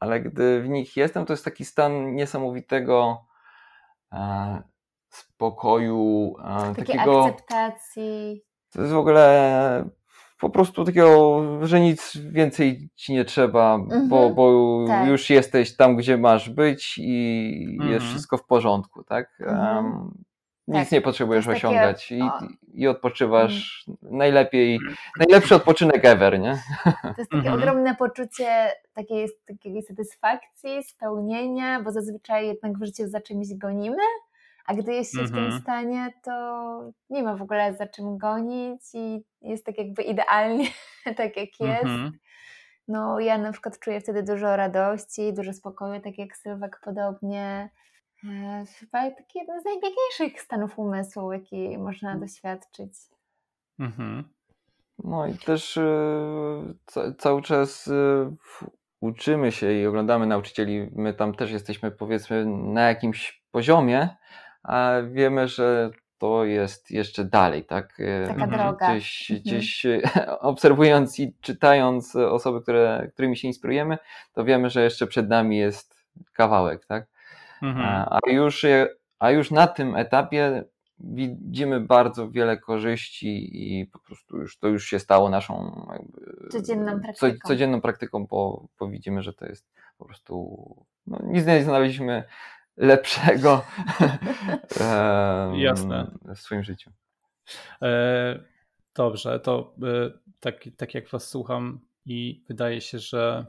ale gdy w nich jestem, to jest taki stan niesamowitego spokoju, takiej takiego... akceptacji. to jest w ogóle po prostu takiego, że nic więcej ci nie trzeba, Mhm, bo, bo tak. już jesteś tam, gdzie masz być i jest Mhm. wszystko w porządku, tak? Mhm. Em, nic Tak, nie potrzebujesz takie- osiągać i, i odpoczywasz najlepiej, najlepszy odpoczynek ever, nie? To jest takie ogromne poczucie takiej, takiej satysfakcji, spełnienia, bo zazwyczaj jednak w życiu za czymś gonimy, a gdy jest się w tym Mhm. stanie, to nie ma w ogóle za czym gonić i jest tak jakby idealnie, <laughs> tak jak jest. Mhm. No ja na przykład czuję wtedy dużo radości, dużo spokoju, tak jak Sylwek podobnie. E, Chyba taki jeden z najpiękniejszych stanów umysłu, jaki można doświadczyć. Mhm. No i też e, ca- cały czas e, uczymy się i oglądamy nauczycieli. My tam też jesteśmy powiedzmy na jakimś poziomie, a wiemy, że to jest jeszcze dalej, tak? E, Taka Mhm. droga. Gdzieś, Mhm. gdzieś e, <laughs> obserwując i czytając osoby, które, którymi się inspirujemy, to wiemy, że jeszcze przed nami jest kawałek, tak? Mhm. A już, a już na tym etapie widzimy bardzo wiele korzyści i po prostu już to już się stało naszą jakby, Codzienną co, praktyką. codzienną praktyką, bo, bo widzimy, że to jest po prostu no, nic nie znaleźliśmy lepszego <laughs> Jasne. w swoim życiu. E, Dobrze, to e, tak, tak jak Was słucham i wydaje się, że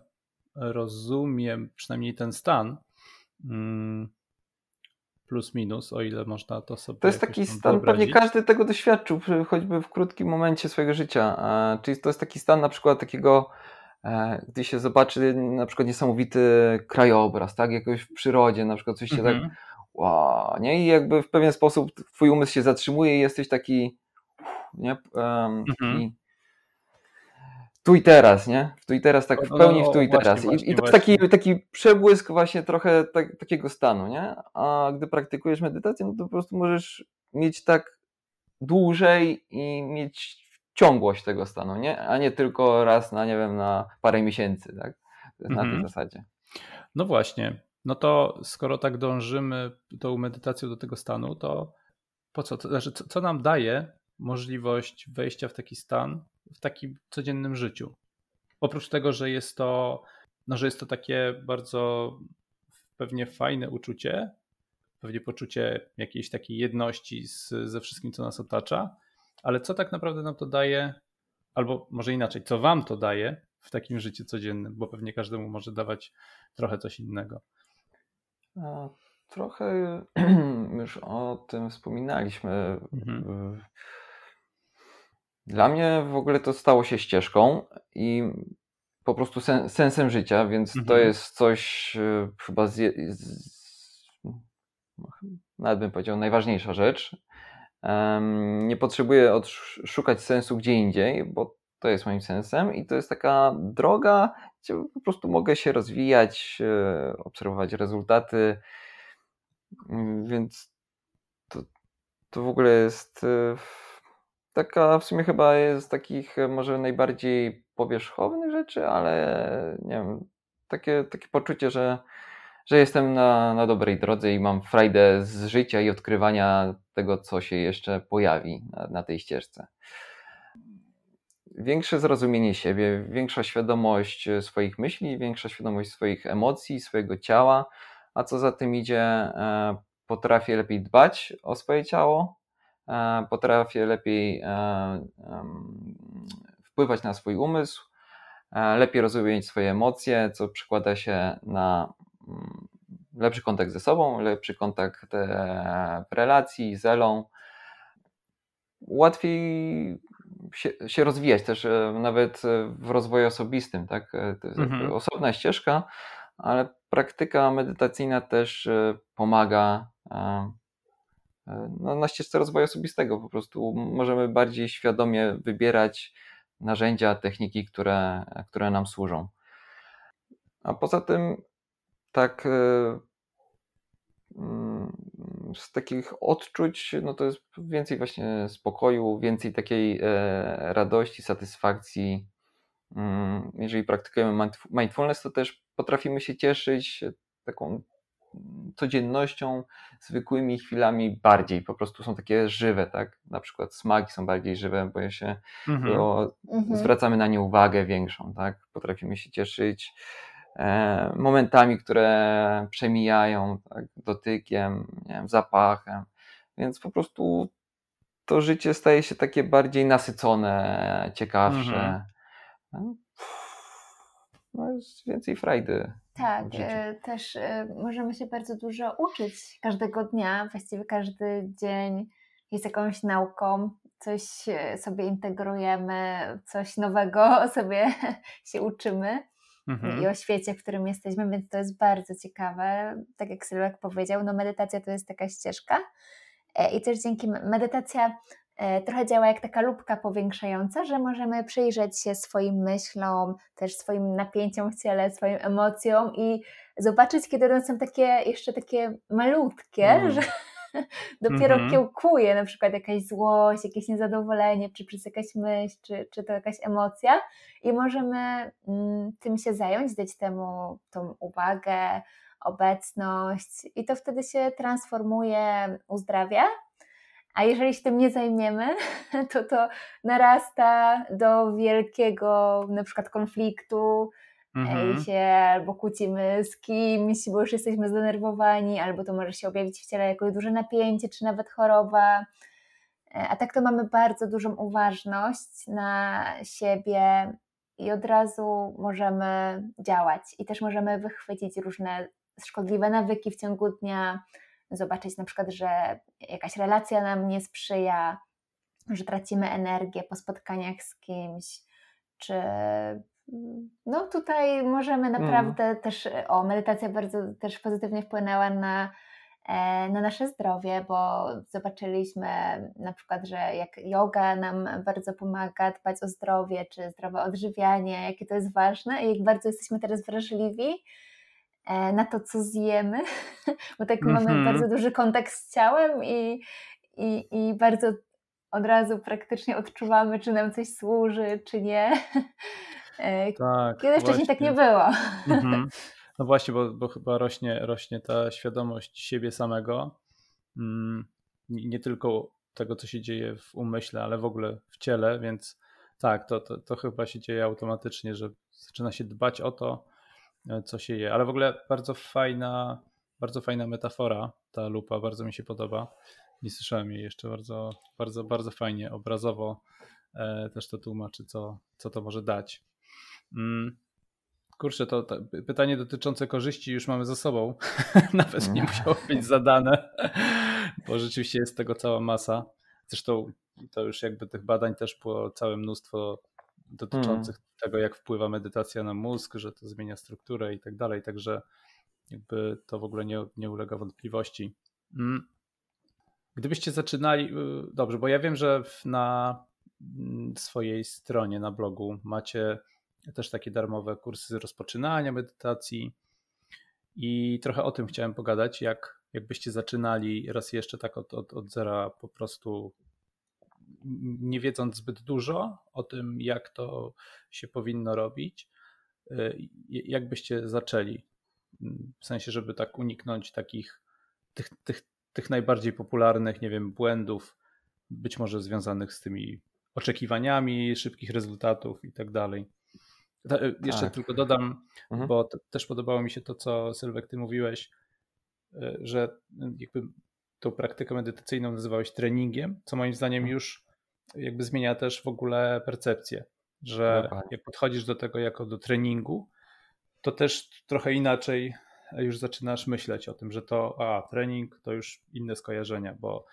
rozumiem przynajmniej ten stan mm, plus minus, o ile można to sobie To jest taki stan, pewnie wyobrazić. każdy tego doświadczył, choćby w krótkim momencie swojego życia. Czyli to jest taki stan na przykład takiego, gdy się zobaczy na przykład niesamowity krajobraz, tak, jakoś w przyrodzie, na przykład coś się tak, Mhm. wow, nie, i jakby w pewien sposób twój umysł się zatrzymuje i jesteś taki, nie, em, Mhm. taki tu i teraz, nie? W tu i teraz, tak w No, pełni no, w tu i teraz. I, właśnie, i to jest taki, taki przebłysk właśnie trochę tak, takiego stanu, nie? A gdy praktykujesz medytację, no to po prostu możesz mieć tak dłużej i mieć ciągłość tego stanu, nie? A nie tylko raz na, nie wiem, na parę miesięcy, tak? Na tej Mhm. zasadzie. No właśnie. No to skoro tak dążymy tą medytacją do tego stanu, to po co? To znaczy, co, co nam daje możliwość wejścia w taki stan w takim codziennym życiu? Oprócz tego, że jest to, no, że jest to takie bardzo pewnie fajne uczucie, pewnie poczucie jakiejś takiej jedności z, ze wszystkim, co nas otacza, ale co tak naprawdę nam to daje, albo może inaczej, co wam to daje w takim życiu codziennym, bo pewnie każdemu może dawać trochę coś innego. Trochę <clears throat> już o tym wspominaliśmy. Mhm. Dla mnie w ogóle to stało się ścieżką i po prostu sen, sensem życia, więc to Mhm. jest coś e, chyba z, z, no, nawet bym powiedział najważniejsza rzecz. Nie potrzebuję odszukać sensu gdzie indziej, bo to jest moim sensem i to jest taka droga, gdzie po prostu mogę się rozwijać, e, obserwować rezultaty, Mm, więc to, to w ogóle jest e, taka w sumie chyba jest z takich e, może najbardziej powierzchownych rzeczy, ale nie wiem, takie, takie poczucie, że, że jestem na, na dobrej drodze i mam frajdę z życia i odkrywania tego, co się jeszcze pojawi na, na tej ścieżce. Większe zrozumienie siebie, większa świadomość e, swoich myśli, większa świadomość swoich emocji, swojego ciała, a co za tym idzie, e, potrafię lepiej dbać o swoje ciało, e, potrafię lepiej wpływać na swój umysł, lepiej rozumieć swoje emocje, co przekłada się na lepszy kontakt ze sobą, lepszy kontakt w relacji z Elą. Łatwiej się, się rozwijać też e, nawet e, w rozwoju osobistym, tak? E, To jest Mhm. osobna ścieżka, ale praktyka medytacyjna też pomaga no, na ścieżce rozwoju osobistego. Po prostu możemy bardziej świadomie wybierać narzędzia, techniki, które, które nam służą. A poza tym, tak e, mm, z takich odczuć, no to jest więcej właśnie spokoju, więcej takiej e, radości, satysfakcji. Mm, Jeżeli praktykujemy mindf- mindfulness, to też potrafimy się cieszyć taką codziennością, zwykłymi chwilami bardziej, po prostu są takie żywe, tak? Na przykład smaki są bardziej żywe, bo ja się Mhm. bo Mhm. zwracamy na nie uwagę większą, tak? Potrafimy się cieszyć momentami, które przemijają, tak? dotykiem, nie wiem, zapachem, więc po prostu to życie staje się takie bardziej nasycone, ciekawsze. Mhm. No, no jest więcej frajdy. Tak, e, też e, możemy się bardzo dużo uczyć każdego dnia. Właściwie każdy dzień jest jakąś nauką, coś e, sobie integrujemy, coś nowego <laughs> sobie się uczymy i Mhm. o świecie, w którym jesteśmy, więc to jest bardzo ciekawe. Tak jak Sylwek powiedział, no medytacja to jest taka ścieżka E, i też dzięki me- medytacja e, trochę działa jak taka lupka powiększająca, że możemy przyjrzeć się swoim myślom, też swoim napięciom w ciele, swoim emocjom i zobaczyć, kiedy one są takie jeszcze takie malutkie, Mm. że <laughs> dopiero Mhm. kiełkuje na przykład jakaś złość, jakieś niezadowolenie, czy przez jakaś myśl, czy, czy to jakaś emocja i możemy mm, tym się zająć, dać temu tą uwagę, obecność i to wtedy się transformuje, uzdrawia. A jeżeli się tym nie zajmiemy, <laughs> to to narasta do wielkiego na przykład konfliktu, Mhm. się albo kłócimy z kimś, bo już jesteśmy zdenerwowani, albo to może się objawić w ciele jako duże napięcie, czy nawet choroba. E, A tak to mamy bardzo dużą uważność na siebie i od razu możemy działać. I też możemy wychwycić różne szkodliwe nawyki w ciągu dnia, zobaczyć na przykład, że jakaś relacja nam nie sprzyja, że tracimy energię po spotkaniach z kimś, czy no tutaj możemy naprawdę też, o medytacja bardzo też pozytywnie wpłynęła na, e, na nasze zdrowie, bo zobaczyliśmy na przykład, że jak yoga nam bardzo pomaga dbać o zdrowie, czy zdrowe odżywianie, jakie to jest ważne i jak bardzo jesteśmy teraz wrażliwi e, na to, co zjemy, <laughs> bo tak mamy Mhm. bardzo duży kontakt z ciałem i, i, i bardzo od razu praktycznie odczuwamy, czy nam coś służy, czy nie. <laughs> E, Tak, Kiedy wcześniej tak nie właśnie. było. Mhm. <laughs> No właśnie, bo, bo chyba rośnie, rośnie ta świadomość siebie samego. Mm, Nie nie tylko tego, co się dzieje w umyśle, ale w ogóle w ciele, więc tak, to, to, to chyba się dzieje automatycznie, że zaczyna się dbać o to, e, co się je. Ale w ogóle bardzo fajna, bardzo fajna metafora ta lupa, bardzo mi się podoba. Nie słyszałem jej jeszcze, bardzo, bardzo, bardzo fajnie, obrazowo e, też to tłumaczy, co, co to może dać. Mm. Kurczę, to, to pytanie dotyczące korzyści już mamy za sobą. <laughs> Nawet nie musiało być zadane, <laughs> bo rzeczywiście jest tego cała masa. Zresztą to już jakby tych badań też było całe mnóstwo dotyczących tego, jak wpływa medytacja na mózg, że to zmienia strukturę i tak dalej. Także jakby to w ogóle nie, nie ulega wątpliwości. Mm. Gdybyście zaczynali, y, dobrze, bo ja wiem, że na mm, swojej stronie, na blogu macie też takie darmowe kursy rozpoczynania medytacji i trochę o tym chciałem pogadać, jak, jakbyście zaczynali raz jeszcze tak od, od, od zera po prostu nie wiedząc zbyt dużo o tym, jak to się powinno robić, y, jak byście zaczęli? W sensie, żeby tak uniknąć takich tych, tych, tych najbardziej popularnych, nie wiem, błędów, być może związanych z tymi oczekiwaniami szybkich rezultatów i tak dalej. Ta- y, Jeszcze Tak. tylko dodam, Mhm. bo też podobało mi się to, co Sylwek, ty mówiłeś, y, że jakby tą praktykę medytacyjną nazywałeś treningiem, co moim zdaniem Mhm. już jakby zmienia też w ogóle percepcję, że Dokładnie. jak podchodzisz do tego jako do treningu, to też trochę inaczej już zaczynasz myśleć o tym, że to a, trening to już inne skojarzenia, bo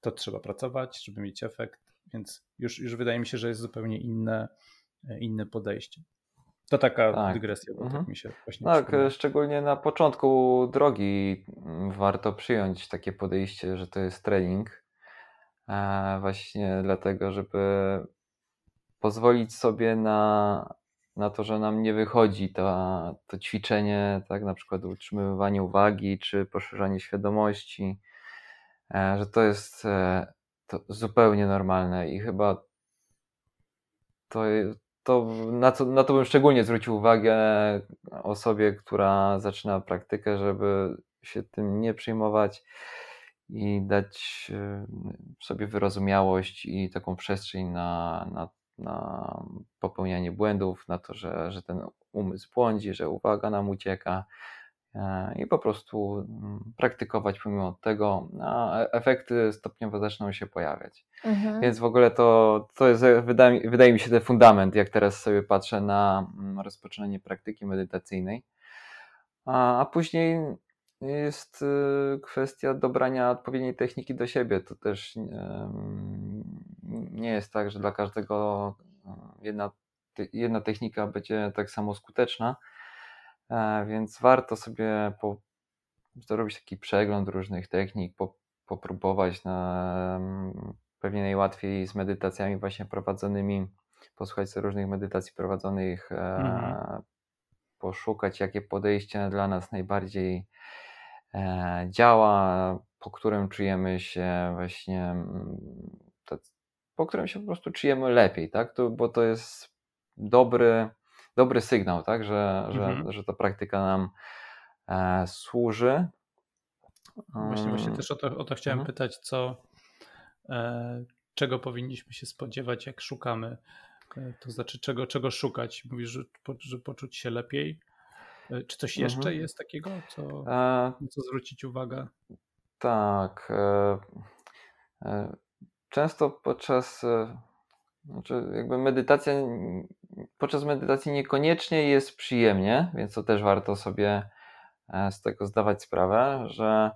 to trzeba pracować, żeby mieć efekt, więc już, już wydaje mi się, że jest zupełnie inne, inne podejście. To taka Tak. dygresja, bo Mhm. tak mi się właśnie Tak, szczególnie na początku drogi mm, warto przyjąć takie podejście, że to jest trening. E, Właśnie dlatego, żeby pozwolić sobie na, na to, że nam nie wychodzi to, to ćwiczenie, tak, na przykład utrzymywanie uwagi czy poszerzanie świadomości, e, że to jest e, to zupełnie normalne i chyba to, to, na, co, na to bym szczególnie zwrócił uwagę osobie, która zaczyna praktykę, żeby się tym nie przejmować i dać e, sobie wyrozumiałość i taką przestrzeń na, na, na popełnianie błędów, na to, że, że ten umysł błądzi, że uwaga nam ucieka i po prostu mm, praktykować pomimo tego, a efekty stopniowo zaczną się pojawiać. Mhm. Więc w ogóle to, to jest, wydaje, wydaje mi się, ten fundament, jak teraz sobie patrzę na mm, rozpoczynanie praktyki medytacyjnej. A, a później jest y, kwestia dobrania odpowiedniej techniki do siebie. To też nie jest tak, że dla każdego jedna, jedna technika będzie tak samo skuteczna, e, więc warto sobie po, zrobić taki przegląd różnych technik, po, popróbować na pewnie najłatwiej z medytacjami właśnie prowadzonymi, posłuchać różnych meditacji prowadzonych, e, mhm. poszukać jakie podejście dla nas najbardziej E, działa, po którym czujemy się właśnie, mm, po którym się po prostu czujemy lepiej, tak? To, bo to jest dobry, dobry sygnał, tak? Że, mhm. że, że ta praktyka nam e, służy. Właśnie, właśnie też o to, o to chciałem mhm. pytać, co, e, czego powinniśmy się spodziewać, jak szukamy, e, to znaczy czego, czego szukać. Mówisz, że, że poczuć się lepiej, E, czy coś jeszcze mhm. jest takiego, co, e, co zwrócić uwagę? Tak. E, często podczas znaczy jakby medytacja, podczas medytacji niekoniecznie jest przyjemnie, więc to też warto sobie z tego zdawać sprawę, że,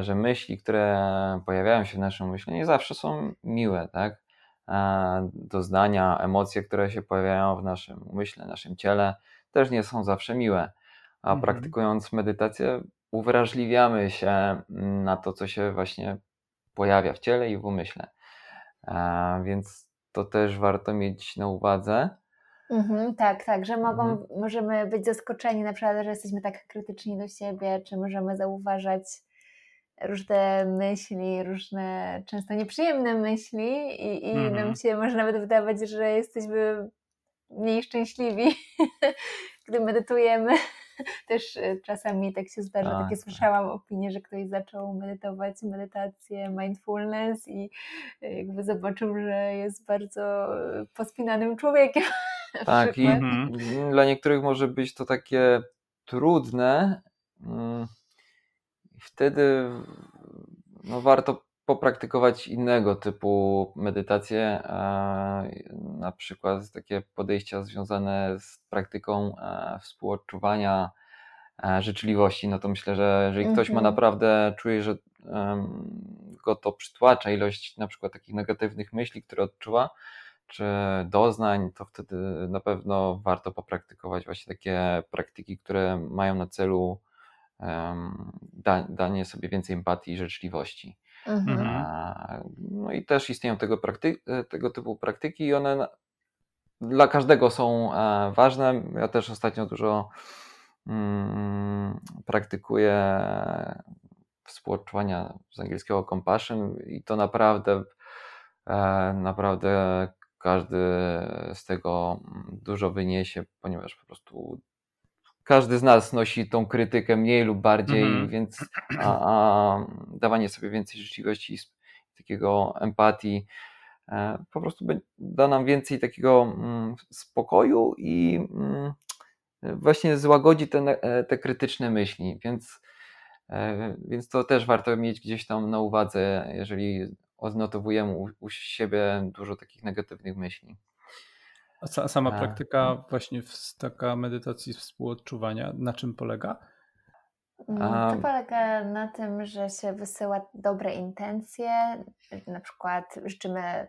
że myśli, które pojawiają się w naszym myśle, nie zawsze są miłe, tak? Doznania, emocje, które się pojawiają w naszym umyśle, naszym ciele, też nie są zawsze miłe. A mhm. praktykując medytację, uwrażliwiamy się na to, co się właśnie pojawia w ciele i w umyśle. Więc to też warto mieć na uwadze. Mhm, tak, tak, że mogą, mhm. możemy być zaskoczeni na przykład, że jesteśmy tak krytyczni do siebie, czy możemy zauważać różne myśli, różne często nieprzyjemne myśli i, i mhm. nam się może nawet wydawać, że jesteśmy mniej szczęśliwi, <laughs> gdy medytujemy. <laughs> Też e, czasami tak się zdarza, takie tak. słyszałam opinie, że ktoś zaczął medytować medytację, mindfulness i e, jakby zobaczył, że jest bardzo pospinanym człowiekiem. <laughs> Tak, i dla niektórych może być to takie trudne. Mm, wtedy no, warto popraktykować innego typu medytacje, na przykład takie podejścia związane z praktyką e, współodczuwania e, życzliwości, no to myślę, że jeżeli ktoś ma mhm. naprawdę, czuje, że go to przytłacza ilość na przykład takich negatywnych myśli, które odczuwa, czy doznań, to wtedy na pewno warto popraktykować właśnie takie praktyki, które mają na celu danie sobie więcej empatii i życzliwości. Mhm. No i też istnieją tego, prakty- e, tego typu praktyki i one dla każdego są e, ważne. Ja też ostatnio dużo mm, praktykuję współodczuwania z angielskiego compassion i to naprawdę e, naprawdę każdy z tego dużo wyniesie, ponieważ po prostu każdy z nas nosi tą krytykę mniej lub bardziej, mm -hmm. więc <clears throat> a, a dawanie sobie więcej życzliwości, takiego empatii, e, po prostu da nam więcej takiego mm, spokoju i mm, właśnie złagodzi te, e, te krytyczne myśli, więc, e, więc to też warto mieć gdzieś tam na uwadze, jeżeli odnotowujemy u, u siebie dużo takich negatywnych myśli. A sama A, praktyka właśnie w, taka medytacji współodczuwania, na czym polega? Mm, to polega na tym, że się wysyła dobre intencje, na przykład życzymy,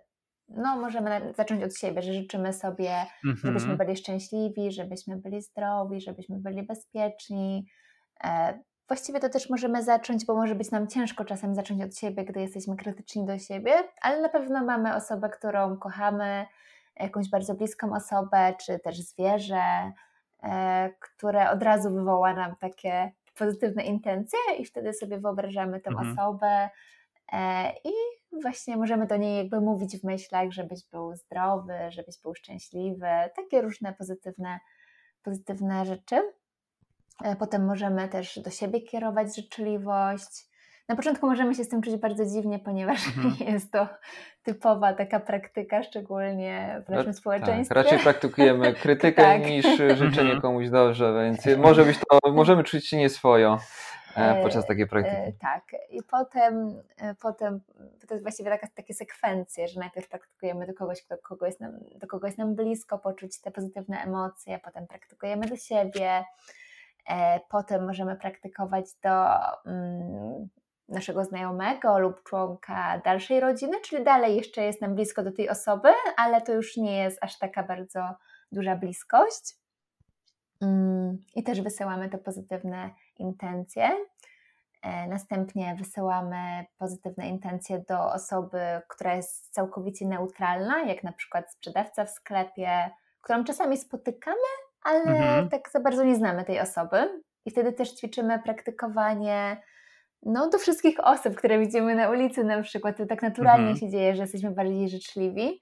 no możemy zacząć od siebie, że życzymy sobie, mm -hmm. żebyśmy byli szczęśliwi, żebyśmy byli zdrowi, żebyśmy byli bezpieczni. E, właściwie to też możemy zacząć, bo może być nam ciężko czasem zacząć od siebie, gdy jesteśmy krytyczni do siebie, ale na pewno mamy osobę, którą kochamy, jakąś bardzo bliską osobę, czy też zwierzę, e, które od razu wywoła nam takie pozytywne intencje i wtedy sobie wyobrażamy tę mhm. osobę e, i właśnie możemy do niej jakby mówić w myślach, żebyś był zdrowy, żebyś był szczęśliwy, takie różne pozytywne, pozytywne rzeczy. E, potem możemy też do siebie kierować życzliwość. Na początku możemy się z tym czuć bardzo dziwnie, ponieważ mhm. <laughs> jest to typowa taka praktyka, szczególnie w naszym tak, społeczeństwie. Tak, raczej praktykujemy <laughs> krytykę tak. niż życzenie mhm. komuś dobrze, więc może być to, możemy czuć się nieswojo. E, e, podczas takiej praktyki. E, tak, i potem, potem to jest właściwie taka, takie sekwencje, że najpierw praktykujemy do kogoś, kto, kogo jest nam, do kogo jest nam blisko, poczuć te pozytywne emocje, potem praktykujemy do siebie, potem możemy praktykować do mm, naszego znajomego lub członka dalszej rodziny, czyli dalej jeszcze jest nam blisko do tej osoby, ale to już nie jest aż taka bardzo duża bliskość. Mm, I też wysyłamy te pozytywne intencje. E, następnie wysyłamy pozytywne intencje do osoby, która jest całkowicie neutralna, jak na przykład sprzedawca w sklepie, którą czasami spotykamy, ale mhm. tak za bardzo nie znamy tej osoby. I wtedy też ćwiczymy praktykowanie no, do wszystkich osób, które widzimy na ulicy na przykład. To tak naturalnie mhm. się dzieje, że jesteśmy bardziej życzliwi.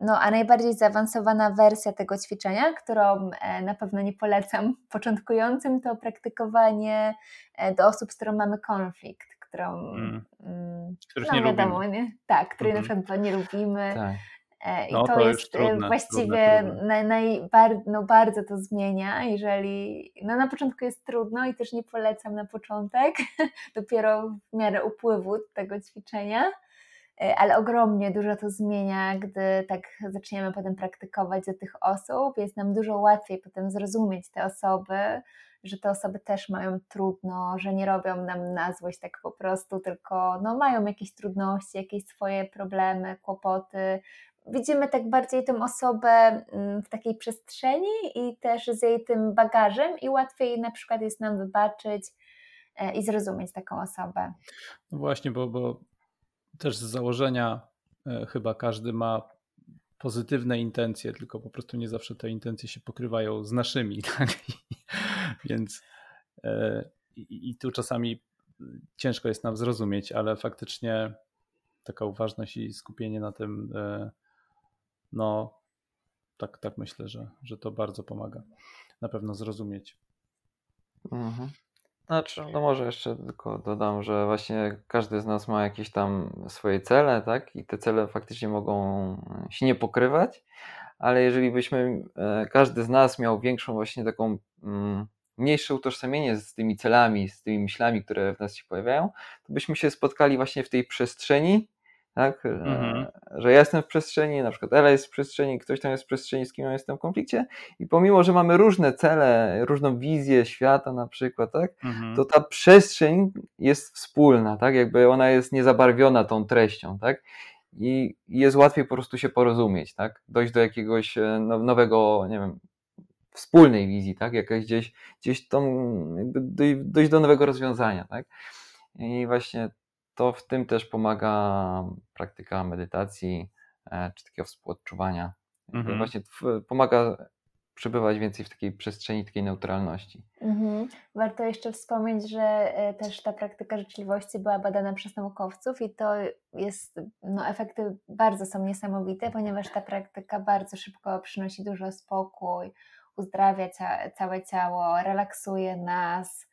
No, a najbardziej zaawansowana wersja tego ćwiczenia, którą e, na pewno nie polecam <laughs> początkującym, to praktykowanie e, do osób, z którą mamy konflikt, którą. Mm. mm no, nie wiadomo, lubimy. nie? Tak, której mm. na mhm. przykład nie lubimy. Tak. E, I no, to, to, jest trudne, właściwie trudne. Naj, bar, no, bardzo to zmienia, jeżeli no, na początku jest trudno i też nie polecam na początek, <laughs> dopiero w miarę upływu tego ćwiczenia E, ale ogromnie dużo to zmienia, gdy tak zaczniemy potem praktykować do tych osób. Jest nam dużo łatwiej potem zrozumieć te osoby, że te osoby też mają trudno, że nie robią nam na złość tak po prostu, tylko no, mają jakieś trudności, jakieś swoje problemy, kłopoty. Widzimy tak bardziej tę osobę mm, w takiej przestrzeni i też z jej tym bagażem, i łatwiej na przykład jest nam wybaczyć e, i zrozumieć taką osobę. No właśnie, bo, bo też z założenia e, chyba każdy ma pozytywne intencje, tylko po prostu nie zawsze te intencje się pokrywają z naszymi. <laughs> Tak? Więc e, i, i tu czasami ciężko jest nam zrozumieć, ale faktycznie taka uważność i skupienie na tym, no tak, tak myślę, że, że to bardzo pomaga na pewno zrozumieć. Mhm. Znaczy, no może jeszcze tylko dodam, że właśnie każdy z nas ma jakieś tam swoje cele, tak? I te cele faktycznie mogą się nie pokrywać, ale jeżeli byśmy, e, każdy z nas miał większą właśnie taką mm, mniejsze utożsamienie z tymi celami, z tymi myślami, które w nas się pojawiają, to byśmy się spotkali właśnie w tej przestrzeni tak? Mhm. Że ja jestem w przestrzeni, na przykład Ela jest w przestrzeni, ktoś tam jest w przestrzeni, z kim ja jestem w konflikcie i pomimo, że mamy różne cele, różną wizję świata na przykład, tak? Mhm. To ta przestrzeń jest wspólna, tak? Jakby ona jest niezabarwiona tą treścią, tak? I jest łatwiej po prostu się porozumieć, tak? Dojść do jakiegoś e, nowego, nie wiem, wspólnej wizji, tak? Jakaś gdzieś, gdzieś tą, jakby dojść do nowego rozwiązania, tak? I właśnie to w tym też pomaga praktyka medytacji e, czy takiego współodczuwania. Mhm. Właśnie pomaga przebywać więcej w takiej przestrzeni, takiej neutralności. Mhm. Warto jeszcze wspomnieć, że e, też ta praktyka życzliwości była badana przez naukowców i to jest, no efekty bardzo są niesamowite, ponieważ ta praktyka bardzo szybko przynosi dużo spokój, uzdrawia ca całe ciało, relaksuje nas,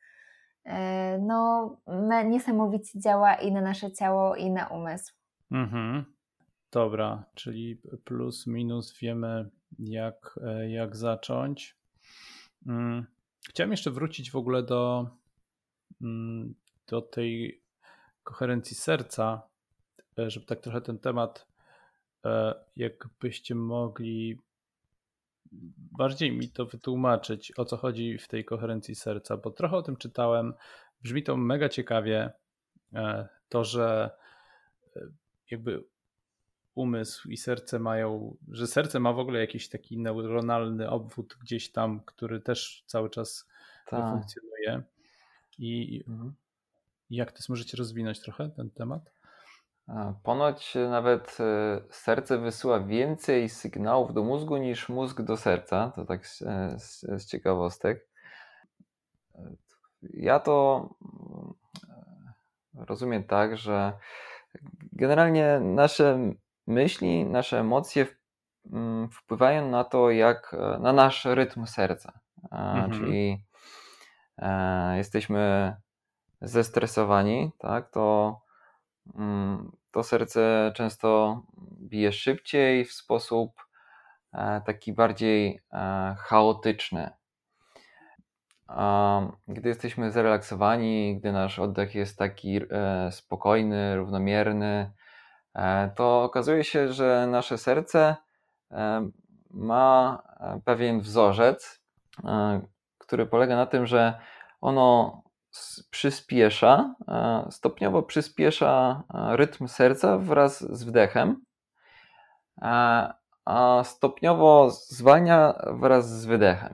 no, niesamowicie działa i na nasze ciało, i na umysł. Mhm. Dobra, czyli plus, minus wiemy, jak, e, jak zacząć. Mm, chciałem jeszcze wrócić w ogóle do, mm, do tej koherencji serca, e, żeby tak trochę ten temat, jakbyście mogli bardziej mi to wytłumaczyć, o co chodzi w tej koherencji serca, bo trochę o tym czytałem. Brzmi to mega ciekawie. E, to, że e, jakby umysł i serce mają, że serce ma w ogóle jakiś taki neuronalny obwód gdzieś tam, który też cały czas tak. funkcjonuje. I mhm. jak to jest, możecie rozwinąć trochę ten temat? Ponoć nawet e, serce wysyła więcej sygnałów do mózgu niż mózg do serca. To tak z, z ciekawostek. Ja to mm, rozumiem tak, że generalnie nasze myśli, nasze emocje mm, wpływają na to, jak na nasz rytm serca. Mhm. Czyli e, jesteśmy zestresowani, tak, to, mm, to serce często bije szybciej w sposób e, taki bardziej e, chaotyczny. Gdy jesteśmy zrelaksowani, gdy nasz oddech jest taki spokojny, równomierny, to okazuje się, że nasze serce ma pewien wzorzec, który polega na tym, że ono przyspiesza, stopniowo przyspiesza rytm serca wraz z wdechem, a stopniowo zwalnia wraz z wydechem.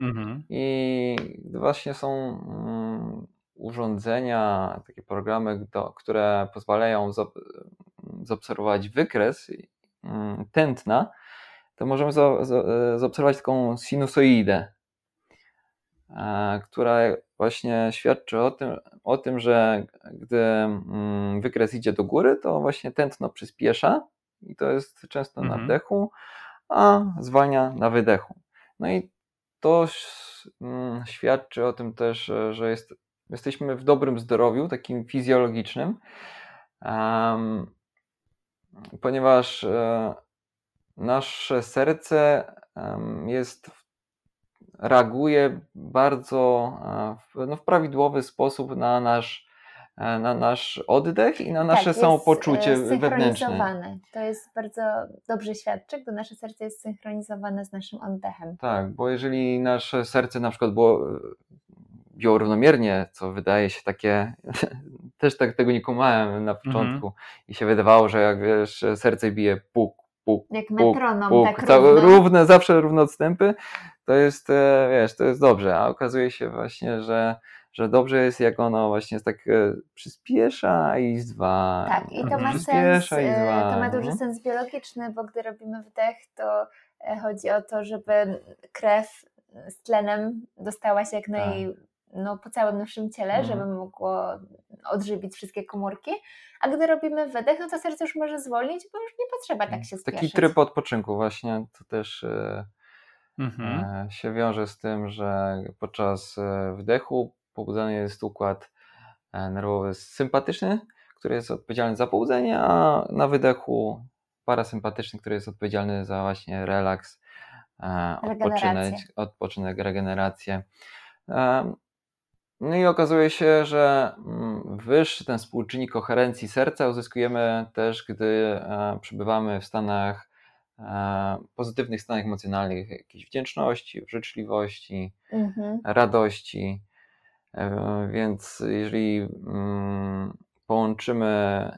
Mhm. I właśnie są mm, urządzenia, takie programy, które pozwalają zaobserwować wykres mm, tętna, to możemy zaobserwować taką sinusoidę, która właśnie świadczy o tym, o tym, że gdy mm, wykres idzie do góry, to właśnie tętno przyspiesza i to jest często mhm. na wdechu, a zwalnia na wydechu. No i to mm, świadczy o tym też, że jest, jesteśmy w dobrym zdrowiu, takim fizjologicznym, ponieważ e, nasze serce jest, reaguje bardzo e, no, w prawidłowy sposób na nasz, e, na nasz oddech i na nasze tak, samopoczucie wewnętrzne. To jest bardzo dobrze świadczy, gdy nasze serce jest synchronizowane z naszym oddechem. Tak, bo jeżeli nasze serce na przykład było biło równomiernie, co wydaje się takie, <laughs> też tak tego nie kumałem na początku mm -hmm. i się wydawało, że jak wiesz, serce bije puk, puk, Jak metronom, puk, tak równe, zawsze równe odstępy, to jest, e, wiesz, to jest dobrze, a okazuje się właśnie, że że dobrze jest, jak ono właśnie tak e, przyspiesza i zwalnia. Tak, i to ma sens, e, to ma duży sens biologiczny, bo gdy robimy wdech, to chodzi o to, żeby krew z tlenem dostała się jak tak. No, po całym naszym ciele, mhm. żeby mogło odżywić wszystkie komórki. A gdy robimy wydech, no to serce już może zwolnić, bo już nie potrzeba tak się spieszyć. Taki tryb odpoczynku właśnie to też e, mhm. E, się wiąże z tym, że podczas e, wdechu pobudzany jest układ nerwowy sympatyczny, który jest odpowiedzialny za pobudzenie, a na wydechu parasympatyczny, który jest odpowiedzialny za właśnie relaks, odpoczynek, odpoczynek regenerację. No i okazuje się, że mm, wyższy ten współczynnik koherencji serca uzyskujemy też, gdy e, przebywamy w stanach, e, pozytywnych stanach emocjonalnych, jakiejś wdzięczności, życzliwości, mhm. radości. E, więc jeżeli mm, połączymy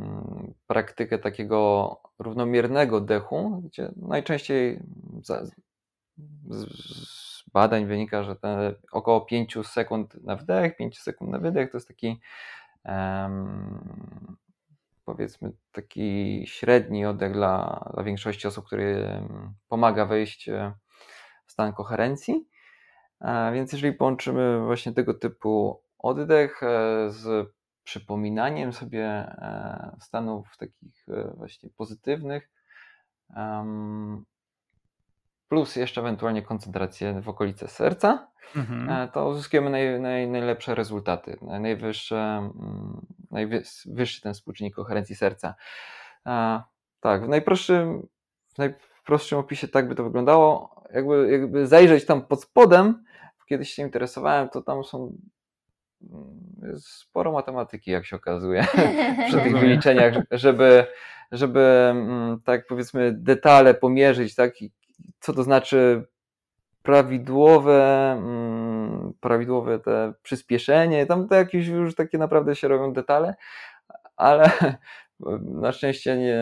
mm, praktykę takiego równomiernego dechu, gdzie najczęściej badań wynika, że te około 5 sekund na wdech, 5 sekund na wydech to jest taki um, powiedzmy taki średni oddech dla, dla większości osób, który pomaga wejść e, w stan koherencji. E, więc jeżeli połączymy właśnie tego typu oddech e, z przypominaniem sobie stanów takich właśnie pozytywnych, plus jeszcze ewentualnie koncentrację w okolice serca, mhm. E, to uzyskujemy naj, naj, najlepsze rezultaty, najwyższe, mm, najwyższy ten współczynnik koherencji serca. A, tak, w najprostszym, w najprostszym opisie tak by to wyglądało. Jakby, jakby zajrzeć tam pod spodem, kiedyś się interesowałem, to tam są mm, sporo matematyki, jak się okazuje, <laughs> przy tych wyliczeniach, żeby, żeby mm, tak powiedzmy detale pomierzyć, tak, co to znaczy prawidłowe, mm, prawidłowe te przyspieszenie, tam to jakieś już takie naprawdę się robią detale, ale <laughs> na szczęście nie,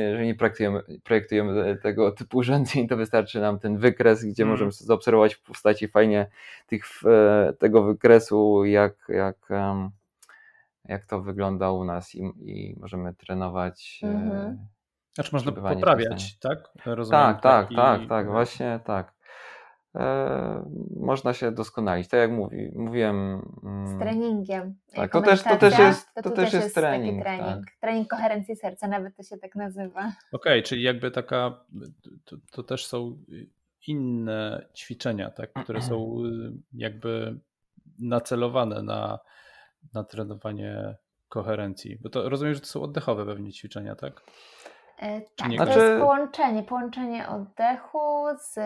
jeżeli nie projektujemy, projektujemy tego typu urządzeń, to wystarczy nam ten wykres, gdzie mm. możemy zaobserwować w postaci fajnie tych, tego wykresu, jak, jak, jak to wygląda u nas i, i możemy trenować mm -hmm znaczy można poprawiać, tak? Rozumiem, tak, tak, tak, tak, właśnie tak. E, można się doskonalić. Tak jak mówi, mówiłem. Z treningiem. Tak, to też, to też jest, to, to też jest, trening. trening. Tak. Trening koherencji serca, nawet to się tak nazywa. Okej, okay, czyli jakby taka, to, to, też są inne ćwiczenia, tak, które są jakby nacelowane na, na trenowanie koherencji? Bo to rozumiem, że to są oddechowe pewnie ćwiczenia, tak? E, tak, to znaczy... jest połączenie, połączenie oddechu z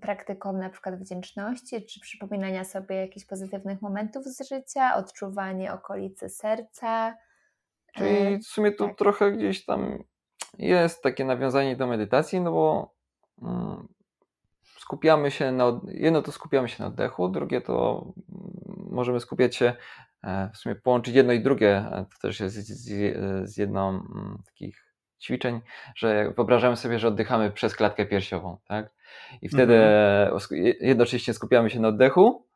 praktyką na przykład wdzięczności, czy przypominania sobie jakichś pozytywnych momentów z życia, odczuwanie okolicy serca. Czyli w sumie tu tak. trochę gdzieś tam jest takie nawiązanie do medytacji, no bo mm, skupiamy się na, jedno to skupiamy się na oddechu, drugie to mm, możemy skupiać się, e, w sumie połączyć jedno i drugie, e, to też jest z, z jedną mm, takich ćwiczeń, że wyobrażamy sobie, że oddychamy przez klatkę piersiową, tak? I wtedy mhm. jednocześnie skupiamy się na oddechu,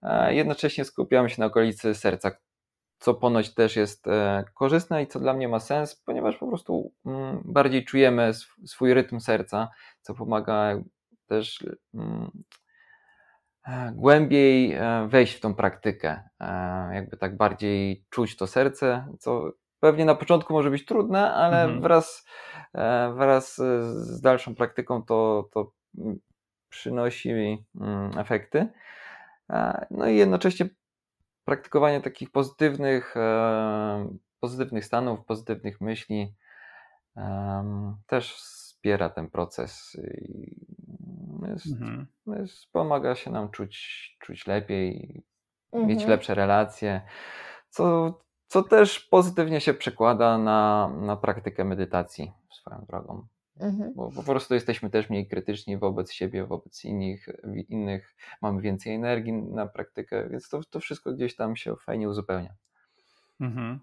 a jednocześnie skupiamy się na okolicy serca, co ponoć też jest e, korzystne i co dla mnie ma sens, ponieważ po prostu mm, bardziej czujemy swój rytm serca, co pomaga też mm, e, głębiej e, wejść w tą praktykę, jakby tak bardziej czuć to serce, co pewnie na początku może być trudne, ale mhm. wraz, e, wraz z dalszą praktyką to, to przynosi mm, efekty. No i jednocześnie praktykowanie takich pozytywnych, e, pozytywnych stanów, pozytywnych myśli też wspiera ten proces i jest, mhm. jest, pomaga się nam czuć, czuć lepiej, mhm. mieć lepsze relacje, co co też pozytywnie się przekłada na, na praktykę medytacji swoją drogą. Mhm. Bo po prostu jesteśmy też mniej krytyczni wobec siebie, wobec innych, innych mamy więcej energii na praktykę, więc to, to wszystko gdzieś tam się fajnie uzupełnia. Mhm.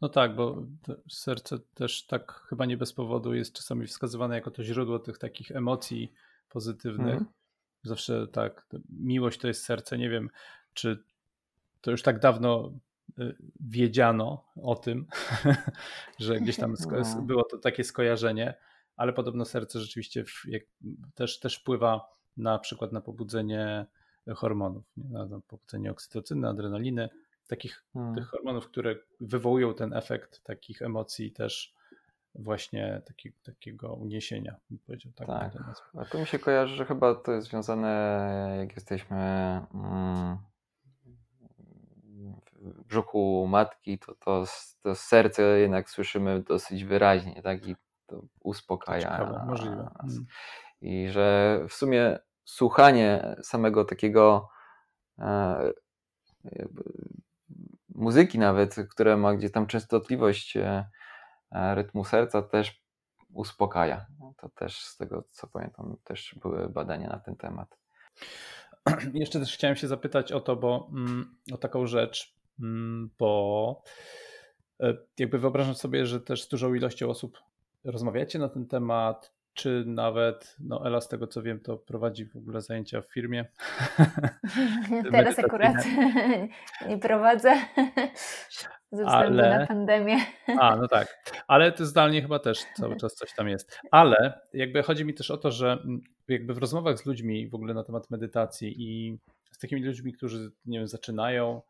No tak, bo serce też tak chyba nie bez powodu jest czasami wskazywane jako to źródło tych takich emocji pozytywnych. Mhm. Zawsze tak, miłość to jest serce. Nie wiem, czy to już tak dawno wiedziano o tym, <laughs> że gdzieś tam było to takie skojarzenie, ale podobno serce rzeczywiście też, też wpływa na przykład na pobudzenie hormonów, na pobudzenie oksytocyny, adrenaliny, takich hmm. tych hormonów, które wywołują ten efekt takich emocji też właśnie taki, takiego uniesienia, bym powiedział. Tak, tak. A to mi się kojarzy, że chyba to jest związane, jak jesteśmy mm, w brzuchu matki, to, to, to serce jednak słyszymy dosyć wyraźnie, tak? I to uspokaja. To ciekawe, możliwe. Nas. Mm. I że w sumie słuchanie samego takiego e, muzyki nawet, która ma gdzieś tam częstotliwość e, e, rytmu serca też uspokaja. No to też z tego co pamiętam też były badania na ten temat. <clears throat> Jeszcze też chciałem się zapytać o to, bo mm, o taką rzecz, bo e, jakby wyobrażam sobie, że też z dużą ilością osób rozmawiacie na ten temat, czy nawet, no Ela z tego co wiem, to prowadzi w ogóle zajęcia w firmie. <laughs> Teraz akurat <laughs> nie prowadzę <laughs> ze względu Ale... na pandemię. A, no tak. Ale to zdalnie chyba też cały czas coś tam jest. Ale jakby chodzi mi też o to, że mm, jakby w rozmowach z ludźmi w ogóle na temat medytacji i z takimi ludźmi, którzy, nie wiem, zaczynają,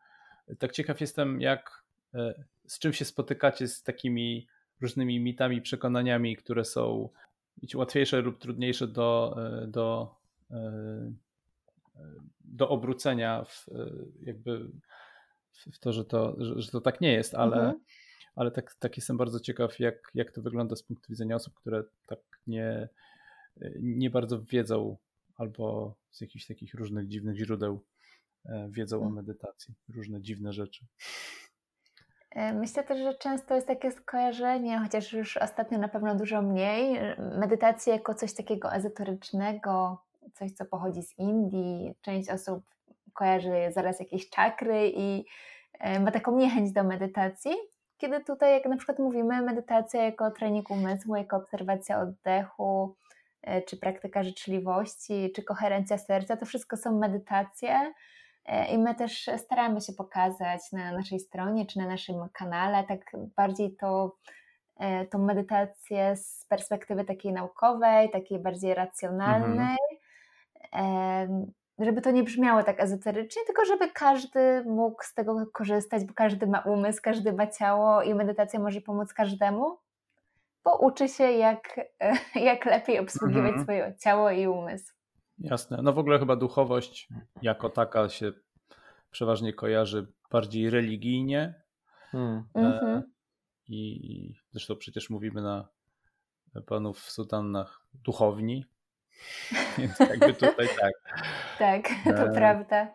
tak ciekaw jestem, jak e, z czym się spotykacie z takimi różnymi mitami, przekonaniami, które są łatwiejsze lub trudniejsze do, e, do, e, do obrócenia w, jakby w to, że to, że, to tak nie jest, ale, mhm. ale tak, tak jestem bardzo ciekaw, jak, jak to wygląda z punktu widzenia osób, które tak nie, nie bardzo wiedzą albo z jakichś takich różnych dziwnych źródeł wiedzą o mm. medytacji, różne dziwne rzeczy. E, myślę też, że często jest takie skojarzenie, chociaż już ostatnio na pewno dużo mniej, medytacji jako coś takiego ezoterycznego, coś co pochodzi z Indii. Część osób kojarzy zaraz jakieś czakry i e, ma taką niechęć do medytacji. Kiedy tutaj, jak na przykład mówimy, medytacja jako trening umysłu, jako obserwacja oddechu, czy praktyka życzliwości, czy koherencja serca, to wszystko są medytacje E, I my też staramy się pokazać na naszej stronie czy na naszym kanale tak bardziej to, e, tą medytację z perspektywy takiej naukowej, takiej bardziej racjonalnej, mhm. żeby to nie brzmiało tak ezoterycznie, tylko żeby każdy mógł z tego korzystać, bo każdy ma umysł, każdy ma ciało i medytacja może pomóc każdemu. bo uczy się, jak, <laughs> jak lepiej obsługiwać Mhm. swoje ciało i umysł. Jasne. No w ogóle chyba duchowość jako taka się przeważnie kojarzy bardziej religijnie Hmm. Mhm. i zresztą przecież mówimy na panów w sutannach duchowni, <laughs> więc jakby tutaj tak. <laughs> Tak, to E, prawda.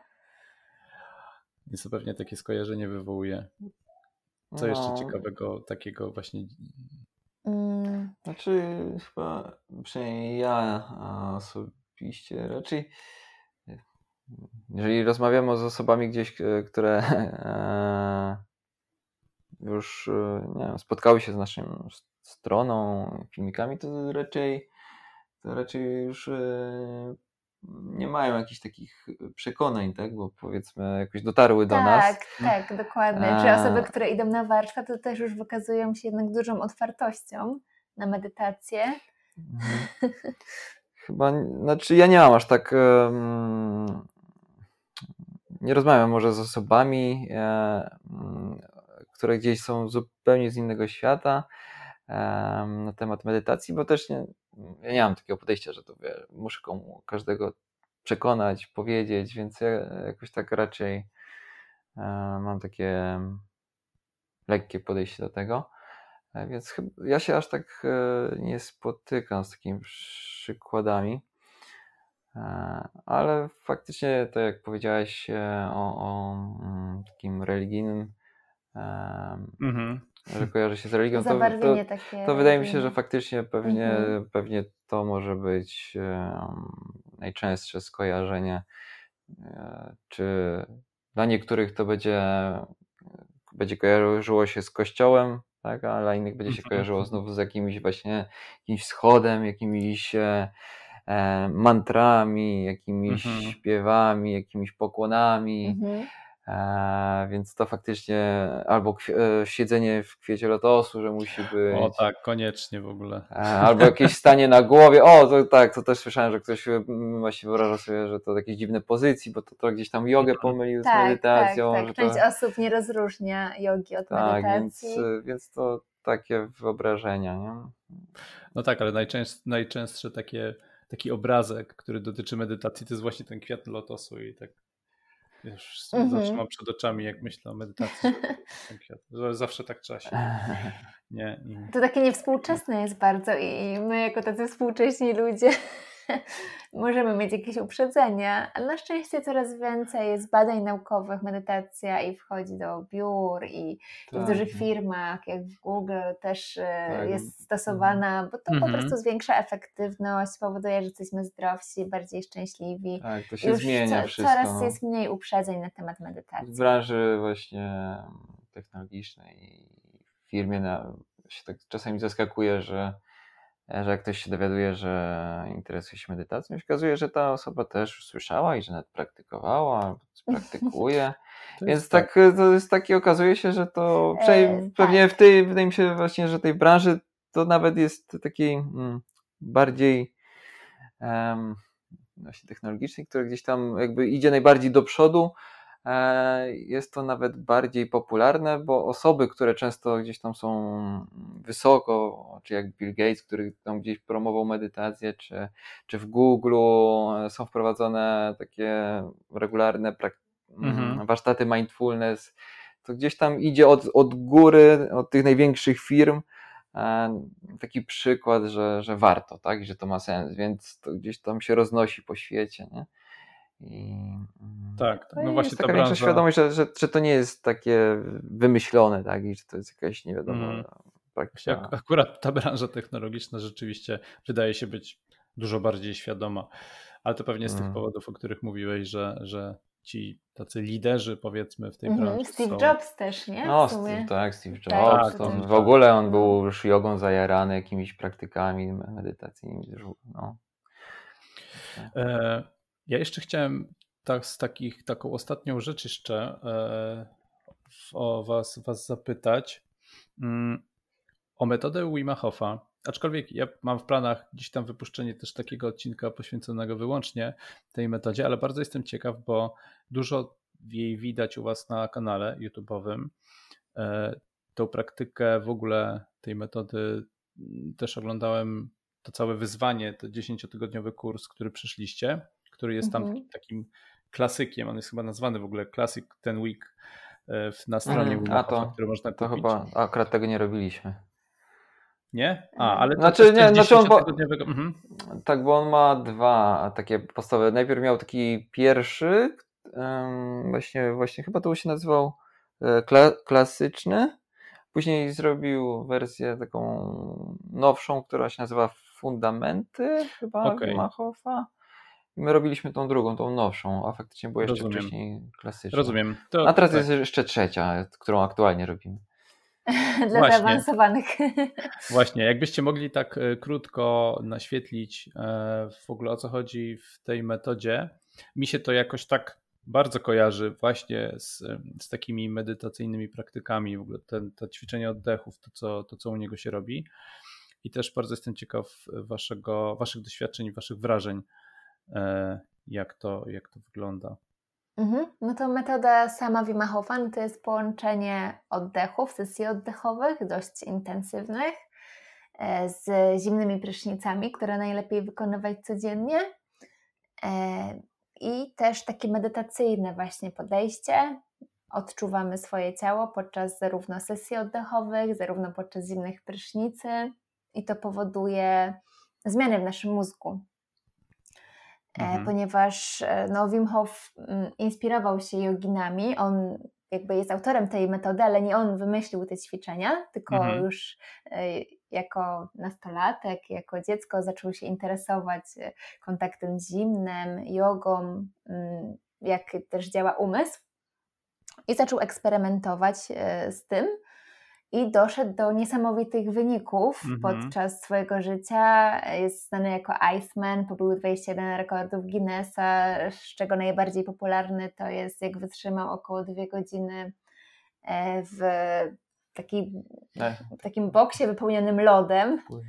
Więc to pewnie takie skojarzenie wywołuje. Co jeszcze No, ciekawego takiego właśnie Mm, Znaczy, chyba przynajmniej ja a, osobiście raczej, e, jeżeli rozmawiamy z osobami gdzieś, które <laughs> e, już e, nie wiem, spotkały się z naszą stroną, filmikami, to raczej, to raczej już nie mają jakichś takich przekonań, tak? Bo powiedzmy jakoś dotarły do nas. tak, tak, dokładnie. Czy osoby, które idą na warsztat, to też już wykazują się jednak dużą otwartością na medytację. Mhm. <laughs> Chyba, znaczy ja nie mam aż tak. em, nie rozmawiam może z osobami, e, mm, które gdzieś są zupełnie z innego świata em, na temat medytacji, bo też nie, ja nie mam takiego podejścia, że to wie, muszę komu, każdego przekonać, powiedzieć, więc ja jakoś tak raczej e, mam takie lekkie podejście do tego. Więc chyba, ja się aż tak e, nie spotykam z takimi przykładami. E, Ale faktycznie, tak jak powiedziałeś e, o, o mm, takim religijnym, Mhm. że kojarzy się z religią, to, to, to wydaje mi się, że faktycznie pewnie, Mhm. pewnie to może być najczęstsze skojarzenie. Czy dla niektórych to będzie, będzie kojarzyło się z kościołem, tak? a dla innych będzie się Mhm. kojarzyło znów z jakimś właśnie jakimś schodem, jakimiś e, e, mantrami, jakimiś Mhm. śpiewami, jakimiś pokłonami. Mhm. E, więc to faktycznie albo e, siedzenie w kwiecie lotosu, że musi być. O tak, koniecznie w ogóle. E, Albo jakieś stanie na głowie. O, to tak, to też słyszałem, że ktoś mm, właśnie wyobraża sobie, że to jakieś dziwne pozycji, bo to, to gdzieś tam jogę pomylił z Tak, tak, medytacją. tak. że Część to, osób nie rozróżnia jogi od tak, więc, medytacji. więc to takie wyobrażenia, nie? No tak, ale najczęst, najczęstsze takie, taki obrazek, który dotyczy medytacji, to jest właśnie ten kwiat lotosu i tak już Mhm. zawsze mam przed oczami, jak myślę o medytacji, <laughs> Zawsze tak trzeba się, <laughs> nie? I... To takie niewspółczesne jest bardzo i my jako tacy współcześni ludzie <laughs> możemy mieć jakieś uprzedzenia, ale na szczęście coraz więcej jest badań naukowych, medytacja i wchodzi do biur i, i w Tak, dużych firmach, jak w Google też e, Tak, jest stosowana, bo to po Mhm. prostu zwiększa efektywność, powoduje, że jesteśmy zdrowsi, bardziej szczęśliwi. Tak, to się Już zmienia co, wszystko. coraz no. jest mniej uprzedzeń na temat w medytacji. branży właśnie technologicznej i w firmie na, się tak czasami zaskakuje, że, że jak ktoś się dowiaduje, że interesuje się medytacją, się okazuje, że ta osoba też słyszała i że nawet praktykowała, praktykuje. <laughs> Więc jest tak, to jest takie, okazuje się, że to E, przynajmniej pewnie tak. w tej, wydaje mi się właśnie, że tej branży to nawet jest takiej mm, bardziej em, właśnie technologicznej, która gdzieś tam jakby idzie najbardziej do przodu. E, Jest to nawet bardziej popularne, bo osoby, które często gdzieś tam są wysoko, czy jak Bill Gates, który tam gdzieś promował medytację, czy, czy w Google e, są wprowadzone takie regularne prak- Mhm. warsztaty mindfulness, to gdzieś tam idzie od, od góry, od tych największych firm, e, taki przykład, że, że warto, tak, i że to ma sens, więc to gdzieś tam się roznosi po świecie, nie? I, mm, Tak, tak. no no i właśnie jest ta taka większa branża. świadomość, że, że, że to nie jest takie wymyślone, tak, i że to jest jakaś nie wiadomo Mm. ak- akurat ta branża technologiczna rzeczywiście wydaje się być dużo bardziej świadoma, ale to pewnie z tych Mm. powodów, o których mówiłeś, że, że ci tacy liderzy powiedzmy w tej Mhm. branży Steve są... Jobs też, nie? No. Steve, tak, Steve Tak, Jobs, tak, w ogóle on No. był już jogą zajarany, jakimiś praktykami medytacyjnymi, no. E, Ja jeszcze chciałem tak, z takich, taką ostatnią rzecz jeszcze e, o was, was zapytać mm, o metodę Wima Hofa. Aczkolwiek ja mam w planach gdzieś tam wypuszczenie też takiego odcinka poświęconego wyłącznie tej metodzie, ale bardzo jestem ciekaw, bo dużo jej widać u was na kanale YouTube'owym. E, Tą praktykę w ogóle tej metody też oglądałem to całe wyzwanie, to 10-tygodniowy kurs, który przyszliście, który jest tam mhm. takim klasykiem. On jest chyba nazwany w ogóle Classic Ten Week e, na stronie mm, A to, który można kupić. To chyba akurat tego nie robiliśmy. Nie? A, ale to znaczy, nie, znaczy on, bo, mhm. Tak, bo on ma dwa takie podstawowe. Najpierw miał taki pierwszy, um, właśnie, właśnie chyba to się nazywał e, kla, klasyczny. Później zrobił wersję taką nowszą, która się nazywa Fundamenty, chyba okay. Machowa. My robiliśmy tą drugą, tą nowszą, a faktycznie była jeszcze Rozumiem. wcześniej klasyczna. Rozumiem. To, a teraz tak. jest jeszcze trzecia, którą aktualnie robimy. <laughs> Dla Właśnie. zaawansowanych. <laughs> Właśnie, jakbyście mogli tak e, krótko naświetlić e, w ogóle o co chodzi w tej metodzie. Mi się to jakoś tak bardzo kojarzy właśnie z, z takimi medytacyjnymi praktykami, w ogóle ten, to ćwiczenie oddechów, to co, to co u niego się robi. I też bardzo jestem ciekaw waszego, waszych doświadczeń, waszych wrażeń, jak to, jak to wygląda. Mhm. No to metoda sama Wim Hofan to jest połączenie oddechów, sesji oddechowych, dość intensywnych, e, z zimnymi prysznicami, które najlepiej wykonywać codziennie. E, I też takie medytacyjne właśnie podejście. Odczuwamy swoje ciało podczas zarówno sesji oddechowych, zarówno podczas zimnych prysznicy i to powoduje zmiany w naszym mózgu. E, mhm. ponieważ e, no, Wim Hof mm, inspirował się joginami. On jakby jest autorem tej metody, ale nie on wymyślił te ćwiczenia, tylko mhm. już e, jako nastolatek, jako dziecko zaczął się interesować kontaktem z zimnem, jogą, mm, jak też działa umysł i zaczął eksperymentować z tym i doszedł do niesamowitych wyników mm -hmm. podczas swojego życia. Jest znany jako Iceman, pobył 21 rekordów Guinnessa, z czego najbardziej popularny to jest jak wytrzymał około dwie godziny e, w, taki, tak. w takim boksie wypełnionym lodem. Mm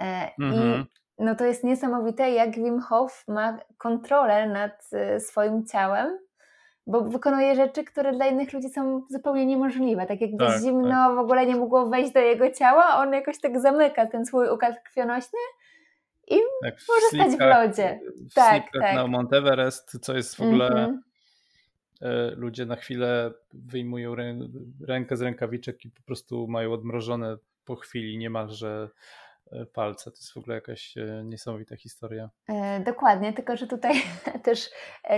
-hmm. I mhm. no to jest niesamowite, jak Wim Hof ma kontrolę nad e, swoim ciałem bo wykonuje rzeczy, które dla innych ludzi są zupełnie niemożliwe. Tak jakby tak, zimno tak. w ogóle nie mogło wejść do jego ciała, a on jakoś tak zamyka ten swój układ krwionośny i tak, może stać w lodzie. W tak, tak. na Mount Everest, co jest w ogóle... Mm -hmm. Ludzie na chwilę wyjmują rękę z rękawiczek i po prostu mają odmrożone po chwili niemalże E, palce. To jest w ogóle jakaś e, niesamowita historia. E, dokładnie, tylko że tutaj <laughs> też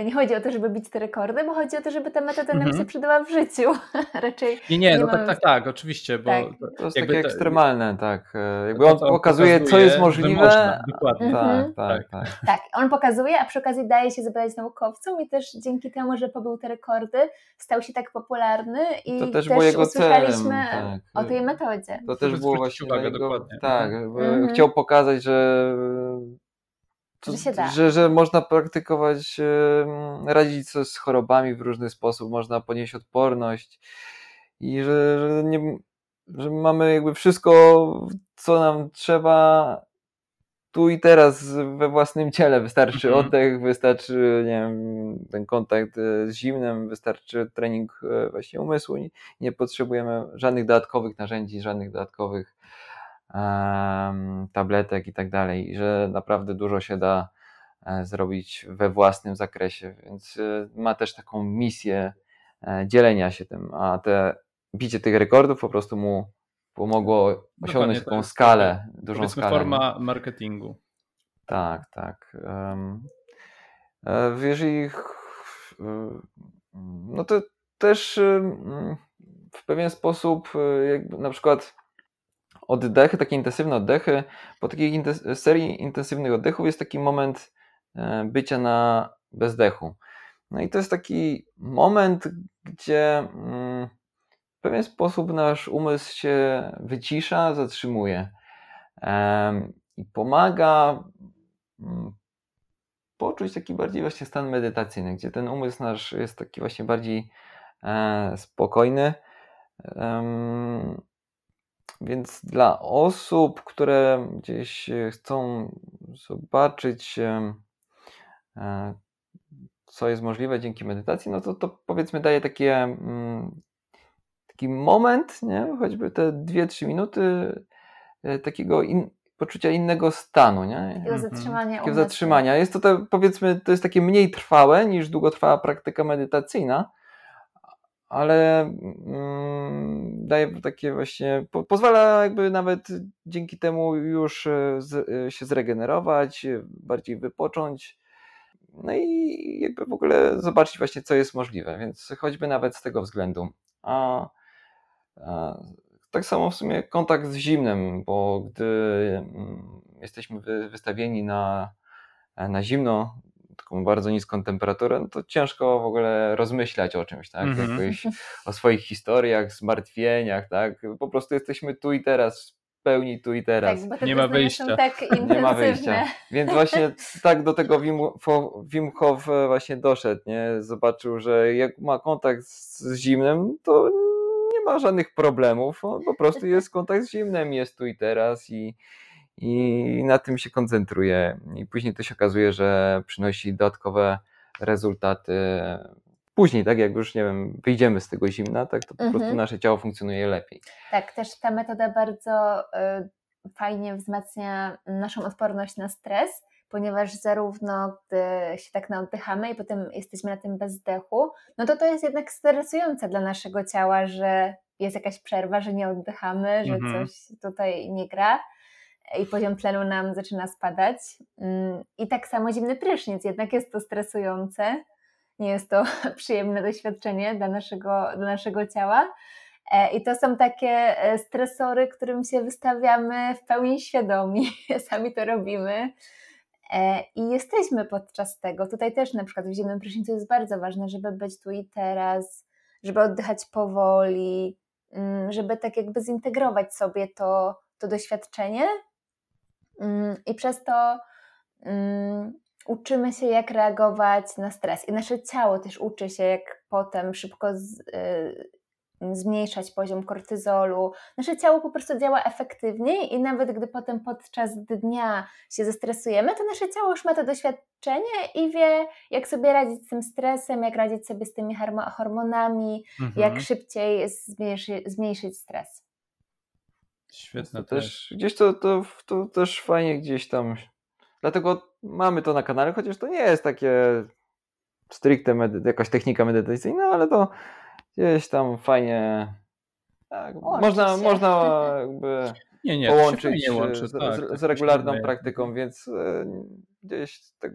nie chodzi o to, żeby bić te rekordy, bo chodzi o to, żeby ta metoda nam mhm. się przydała w życiu. <laughs> Raczej. Nie, nie, nie no tak, tak, tak, oczywiście. Bo tak. To jest takie to, ekstremalne, tak. Jakby on, pokazuje, co jest możliwe. Można, dokładnie. Mhm. Tak, tak, tak, tak. on pokazuje, a przy okazji daje się zebrać naukowcom i też dzięki temu, że pobył te rekordy, stał się tak popularny i to też, też usłyszeliśmy celem, tak. o tej metodzie. To też było właśnie uwagę, jego, dokładnie. Tak, mhm mhm. chciał pokazać, że, to, że, się da. Że, że można praktykować, radzić sobie z chorobami w różny sposób, można ponieść odporność i że, że, nie, że mamy jakby wszystko, co nam trzeba tu i teraz we własnym ciele. Wystarczy mhm. oddech, wystarczy nie wiem, ten kontakt e, z zimnem, wystarczy trening e, właśnie umysłu. Nie, nie potrzebujemy żadnych dodatkowych narzędzi, żadnych dodatkowych tabletek i tak dalej, że naprawdę dużo się da e, zrobić we własnym zakresie, więc e, ma też taką misję e, dzielenia się tym, a te bicie tych rekordów po prostu mu pomogło osiągnąć taką skalę, dużą skalę. forma marketingu. Tak, tak. Jeżeli no to też w pewien sposób jakby na przykład oddechy, takie intensywne oddechy. Po takiej serii intensywnych oddechów jest taki moment e, bycia na bezdechu. No i to jest taki moment, gdzie mm, w pewien sposób nasz umysł się wycisza, zatrzymuje i pomaga mm, poczuć taki bardziej właśnie stan medytacyjny, gdzie ten umysł nasz jest taki właśnie bardziej e, spokojny. Więc dla osób, które gdzieś e, chcą zobaczyć, e, e, co jest możliwe dzięki medytacji, no to, to powiedzmy daje takie, mm, taki moment, nie? choćby te 2-3 minuty, takiego in, poczucia innego stanu, nie? Takiego Mhm. zatrzymania Takiego zatrzymania. Jest to, te, powiedzmy, to jest takie mniej trwałe niż długotrwała praktyka medytacyjna, ale mm, daje takie właśnie, po, pozwala jakby nawet dzięki temu już e, z, e, się zregenerować, e, bardziej wypocząć, no i jakby w ogóle zobaczyć właśnie, co jest możliwe, więc choćby nawet z tego względu. A, a tak samo w sumie kontakt z zimnem, bo gdy mm, jesteśmy wy- wystawieni na, na zimno, taką bardzo niską temperaturę, no to ciężko w ogóle rozmyślać o czymś, tak? Mhm. Jakoś <laughs> o swoich historiach, zmartwieniach, tak? Po prostu jesteśmy tu i teraz, w pełni tu i teraz. Tak, bo te Nie ma wyjścia. tak. <laughs> Nie ma wyjścia. Więc właśnie tak do tego Wim, Wim Hof e, właśnie doszedł, nie? Zobaczył, że jak ma kontakt z z zimnem, to nie ma żadnych problemów. On po prostu jest kontakt z zimnem, jest tu i teraz i, i na tym się koncentruje. I później to się okazuje, że przynosi dodatkowe rezultaty. Później, tak jak już, nie wiem, wyjdziemy z tego zimna, tak to po Mhm. prostu nasze ciało funkcjonuje lepiej. Tak, też ta metoda bardzo y, fajnie wzmacnia naszą odporność na stres, ponieważ zarówno gdy się tak naoddychamy i potem jesteśmy na tym bezdechu, no to to jest jednak stresujące dla naszego ciała, że jest jakaś przerwa, że nie oddychamy, że Mhm. coś tutaj nie gra i poziom tlenu nam zaczyna spadać. Mm, I tak samo zimny prysznic, jednak jest to stresujące, nie jest to <laughs> przyjemne doświadczenie dla naszego, dla naszego ciała. E, I to są takie e, stresory, którym się wystawiamy w pełni świadomi, <laughs> sami to robimy E, i jesteśmy podczas tego. Tutaj też na przykład w zimnym prysznicu jest bardzo ważne, żeby być tu i teraz, żeby oddychać powoli, mm, żeby tak jakby zintegrować sobie to, to doświadczenie i przez to mm, uczymy się, jak reagować na stres. I nasze ciało też uczy się, jak potem szybko z, y, zmniejszać poziom kortyzolu. Nasze ciało po prostu działa efektywniej i nawet gdy potem podczas dnia się zestresujemy, to nasze ciało już ma to doświadczenie i wie, jak sobie radzić z tym stresem, jak radzić sobie z tymi hormonami, Mhm. jak szybciej zmniejszy, zmniejszyć stres. Świetne To też, gdzieś to, to, to też fajnie gdzieś tam. Dlatego mamy to na kanale, chociaż to nie jest takie stricte medy- jakaś technika medytacyjna, ale to gdzieś tam fajnie. Tak, można, można jakby Nie, nie, połączyć łączy, z, tak, z, tak z się regularną wydaje. praktyką, więc e, gdzieś tak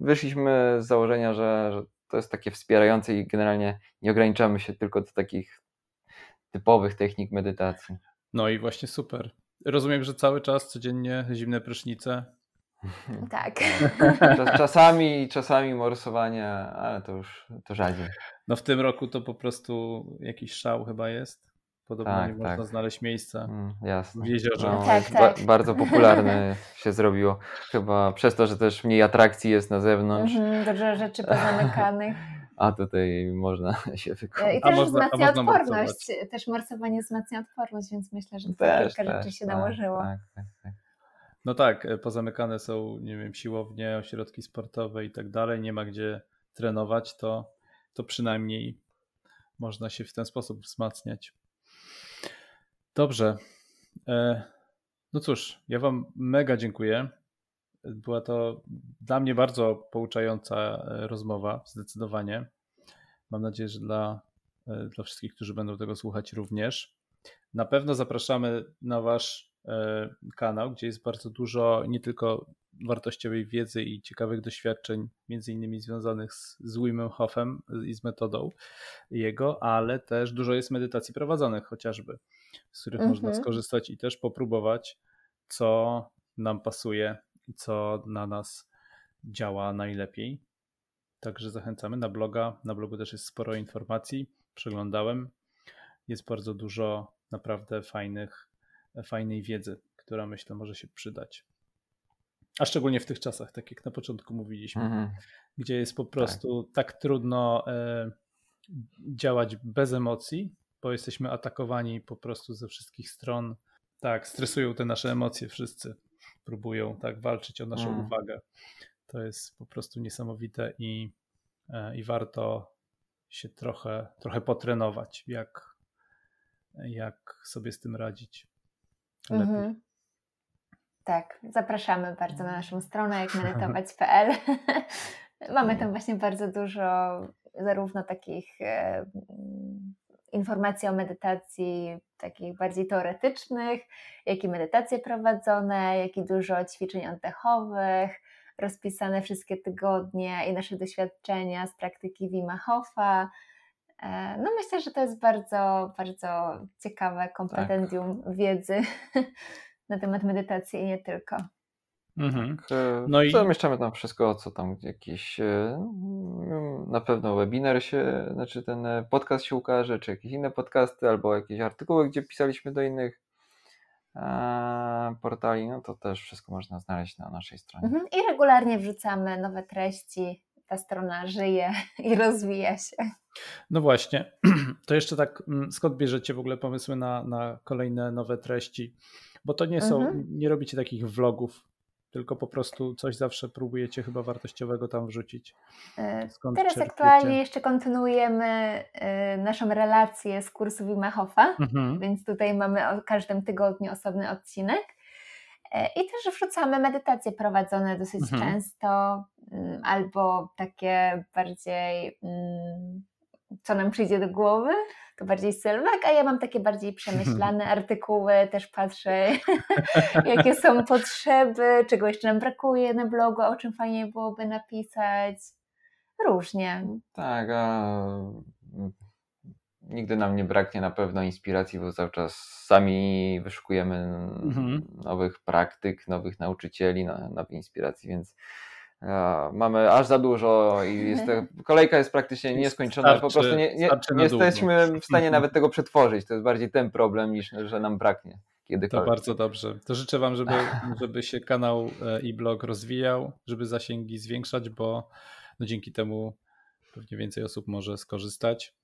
wyszliśmy z założenia, że, że to jest takie wspierające i generalnie nie ograniczamy się tylko do takich typowych technik medytacji. No i właśnie super. Rozumiem, że cały czas codziennie zimne prysznice. <laughs> Tak. Czas, czasami, czasami morsowanie, ale to już to rzadziej. No w tym roku to po prostu jakiś szał chyba jest. Podobno Tak, nie można tak. znaleźć miejsca. Mm, jasne. W jeziorze. No, Tak, tak. Ba- bardzo popularne <laughs> się zrobiło. Chyba przez to, że też mniej atrakcji jest na zewnątrz, Mhm, dużo rzeczy pozamykanych. <laughs> a tutaj można <laughs> się I wykąpać. A też można- a wzmacnia można odporność. Też morsowanie wzmacnia odporność, więc myślę, że tutaj Też, kilka też, rzeczy się tak, nałożyło. Tak, tak, tak. No tak, e, pozamykane są, nie wiem, siłownie, ośrodki sportowe i tak dalej. Nie ma gdzie trenować, to, to przynajmniej można się w ten sposób wzmacniać. Dobrze. E, No cóż, ja Wam mega dziękuję. Była to dla mnie bardzo pouczająca e, rozmowa, zdecydowanie. Mam nadzieję, że dla, e, dla wszystkich, którzy będą tego słuchać, również. Na pewno zapraszamy na Wasz e, kanał, gdzie jest bardzo dużo nie tylko wartościowej wiedzy i ciekawych doświadczeń, między innymi związanych z, z Wimem Hofem i z metodą jego, ale też dużo jest medytacji prowadzonych chociażby, z których Mhm. można skorzystać i też popróbować, co nam pasuje i co na nas działa najlepiej. Także zachęcamy na bloga. Na blogu też jest sporo informacji. Przeglądałem. Jest bardzo dużo naprawdę fajnych, fajnej wiedzy, która myślę może się przydać. A szczególnie w tych czasach, tak jak na początku mówiliśmy, Mhm. gdzie jest po prostu tak, trudno e, działać bez emocji, bo jesteśmy atakowani po prostu ze wszystkich stron. Tak, stresują te nasze emocje wszyscy. Próbują tak walczyć o naszą Mm. uwagę. To jest po prostu niesamowite i, e, i warto się trochę, trochę potrenować, jak, jak sobie z tym radzić. lepiej. Mhm. Tak, zapraszamy bardzo na naszą stronę jak medytować.pl. <laughs> <laughs> Mamy tam właśnie bardzo dużo zarówno takich e, informacji o medytacji takich bardziej teoretycznych, jak i medytacje prowadzone, jak i dużo ćwiczeń oddechowych, rozpisane wszystkie tygodnie i nasze doświadczenia z praktyki Wima Hofa. E, no myślę, że to jest bardzo, bardzo ciekawe kompetendium tak. wiedzy <laughs> na temat medytacji i nie tylko. Mhm. Tak, e, no i zamieszczamy tam wszystko, co tam jakieś e, na pewno webinar się, znaczy ten podcast się ukaże, czy jakieś inne podcasty, albo jakieś artykuły, gdzie pisaliśmy do innych portali, no to też wszystko można znaleźć na naszej stronie. Mhm. I regularnie wrzucamy nowe treści, ta strona żyje <laughs> i rozwija się. No właśnie, <clears throat> to jeszcze tak, mm, skąd bierzecie w ogóle pomysły na, na kolejne nowe treści? Bo to nie są, mhm. nie robicie takich vlogów, tylko po prostu coś zawsze próbujecie chyba wartościowego tam wrzucić. E, Skąd Teraz czerpiecie? aktualnie jeszcze kontynuujemy e, naszą relację z kursu Wimehofa, mhm. więc tutaj mamy o każdym tygodniu osobny odcinek. E, I też wrzucamy medytacje prowadzone dosyć mhm. często, mm, albo takie bardziej, mm, co nam przyjdzie do głowy, to bardziej Sylwek, a ja mam takie bardziej przemyślane <laughs> artykuły, też patrzę, <laughs> jakie są potrzeby, czego jeszcze nam brakuje na blogu, o czym fajnie byłoby napisać. Różnie. Tak, a nigdy nam nie braknie na pewno inspiracji, bo cały czas sami wyszukujemy mhm. nowych praktyk, nowych nauczycieli, nowych inspiracji, więc mamy aż za dużo i jest to, <laughs> kolejka jest praktycznie nieskończona. Starczy, po prostu nie, nie, nie jesteśmy w stanie <laughs> nawet tego przetworzyć. To jest bardziej ten problem niż, że nam braknie. Kiedykolwiek. To bardzo dobrze. To życzę Wam, żeby, <laughs> żeby się kanał e, i blog rozwijał, żeby zasięgi zwiększać, bo no dzięki temu pewnie więcej osób może skorzystać,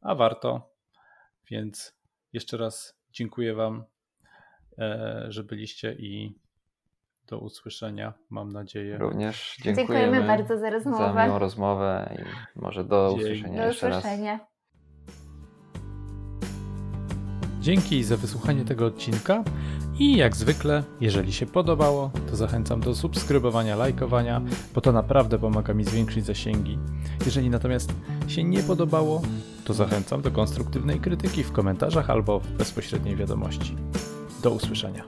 a warto. Więc jeszcze raz dziękuję Wam, e, że byliście i do usłyszenia, mam nadzieję. Również dziękujemy, dziękujemy bardzo za rozmowę. Za miłą rozmowę i może do Dzień. usłyszenia do jeszcze usłyszenia. raz. Dzięki za wysłuchanie tego odcinka i jak zwykle, jeżeli się podobało, to zachęcam do subskrybowania, lajkowania, bo to naprawdę pomaga mi zwiększyć zasięgi. Jeżeli natomiast się nie podobało, to zachęcam do konstruktywnej krytyki w komentarzach albo w bezpośredniej wiadomości. Do usłyszenia.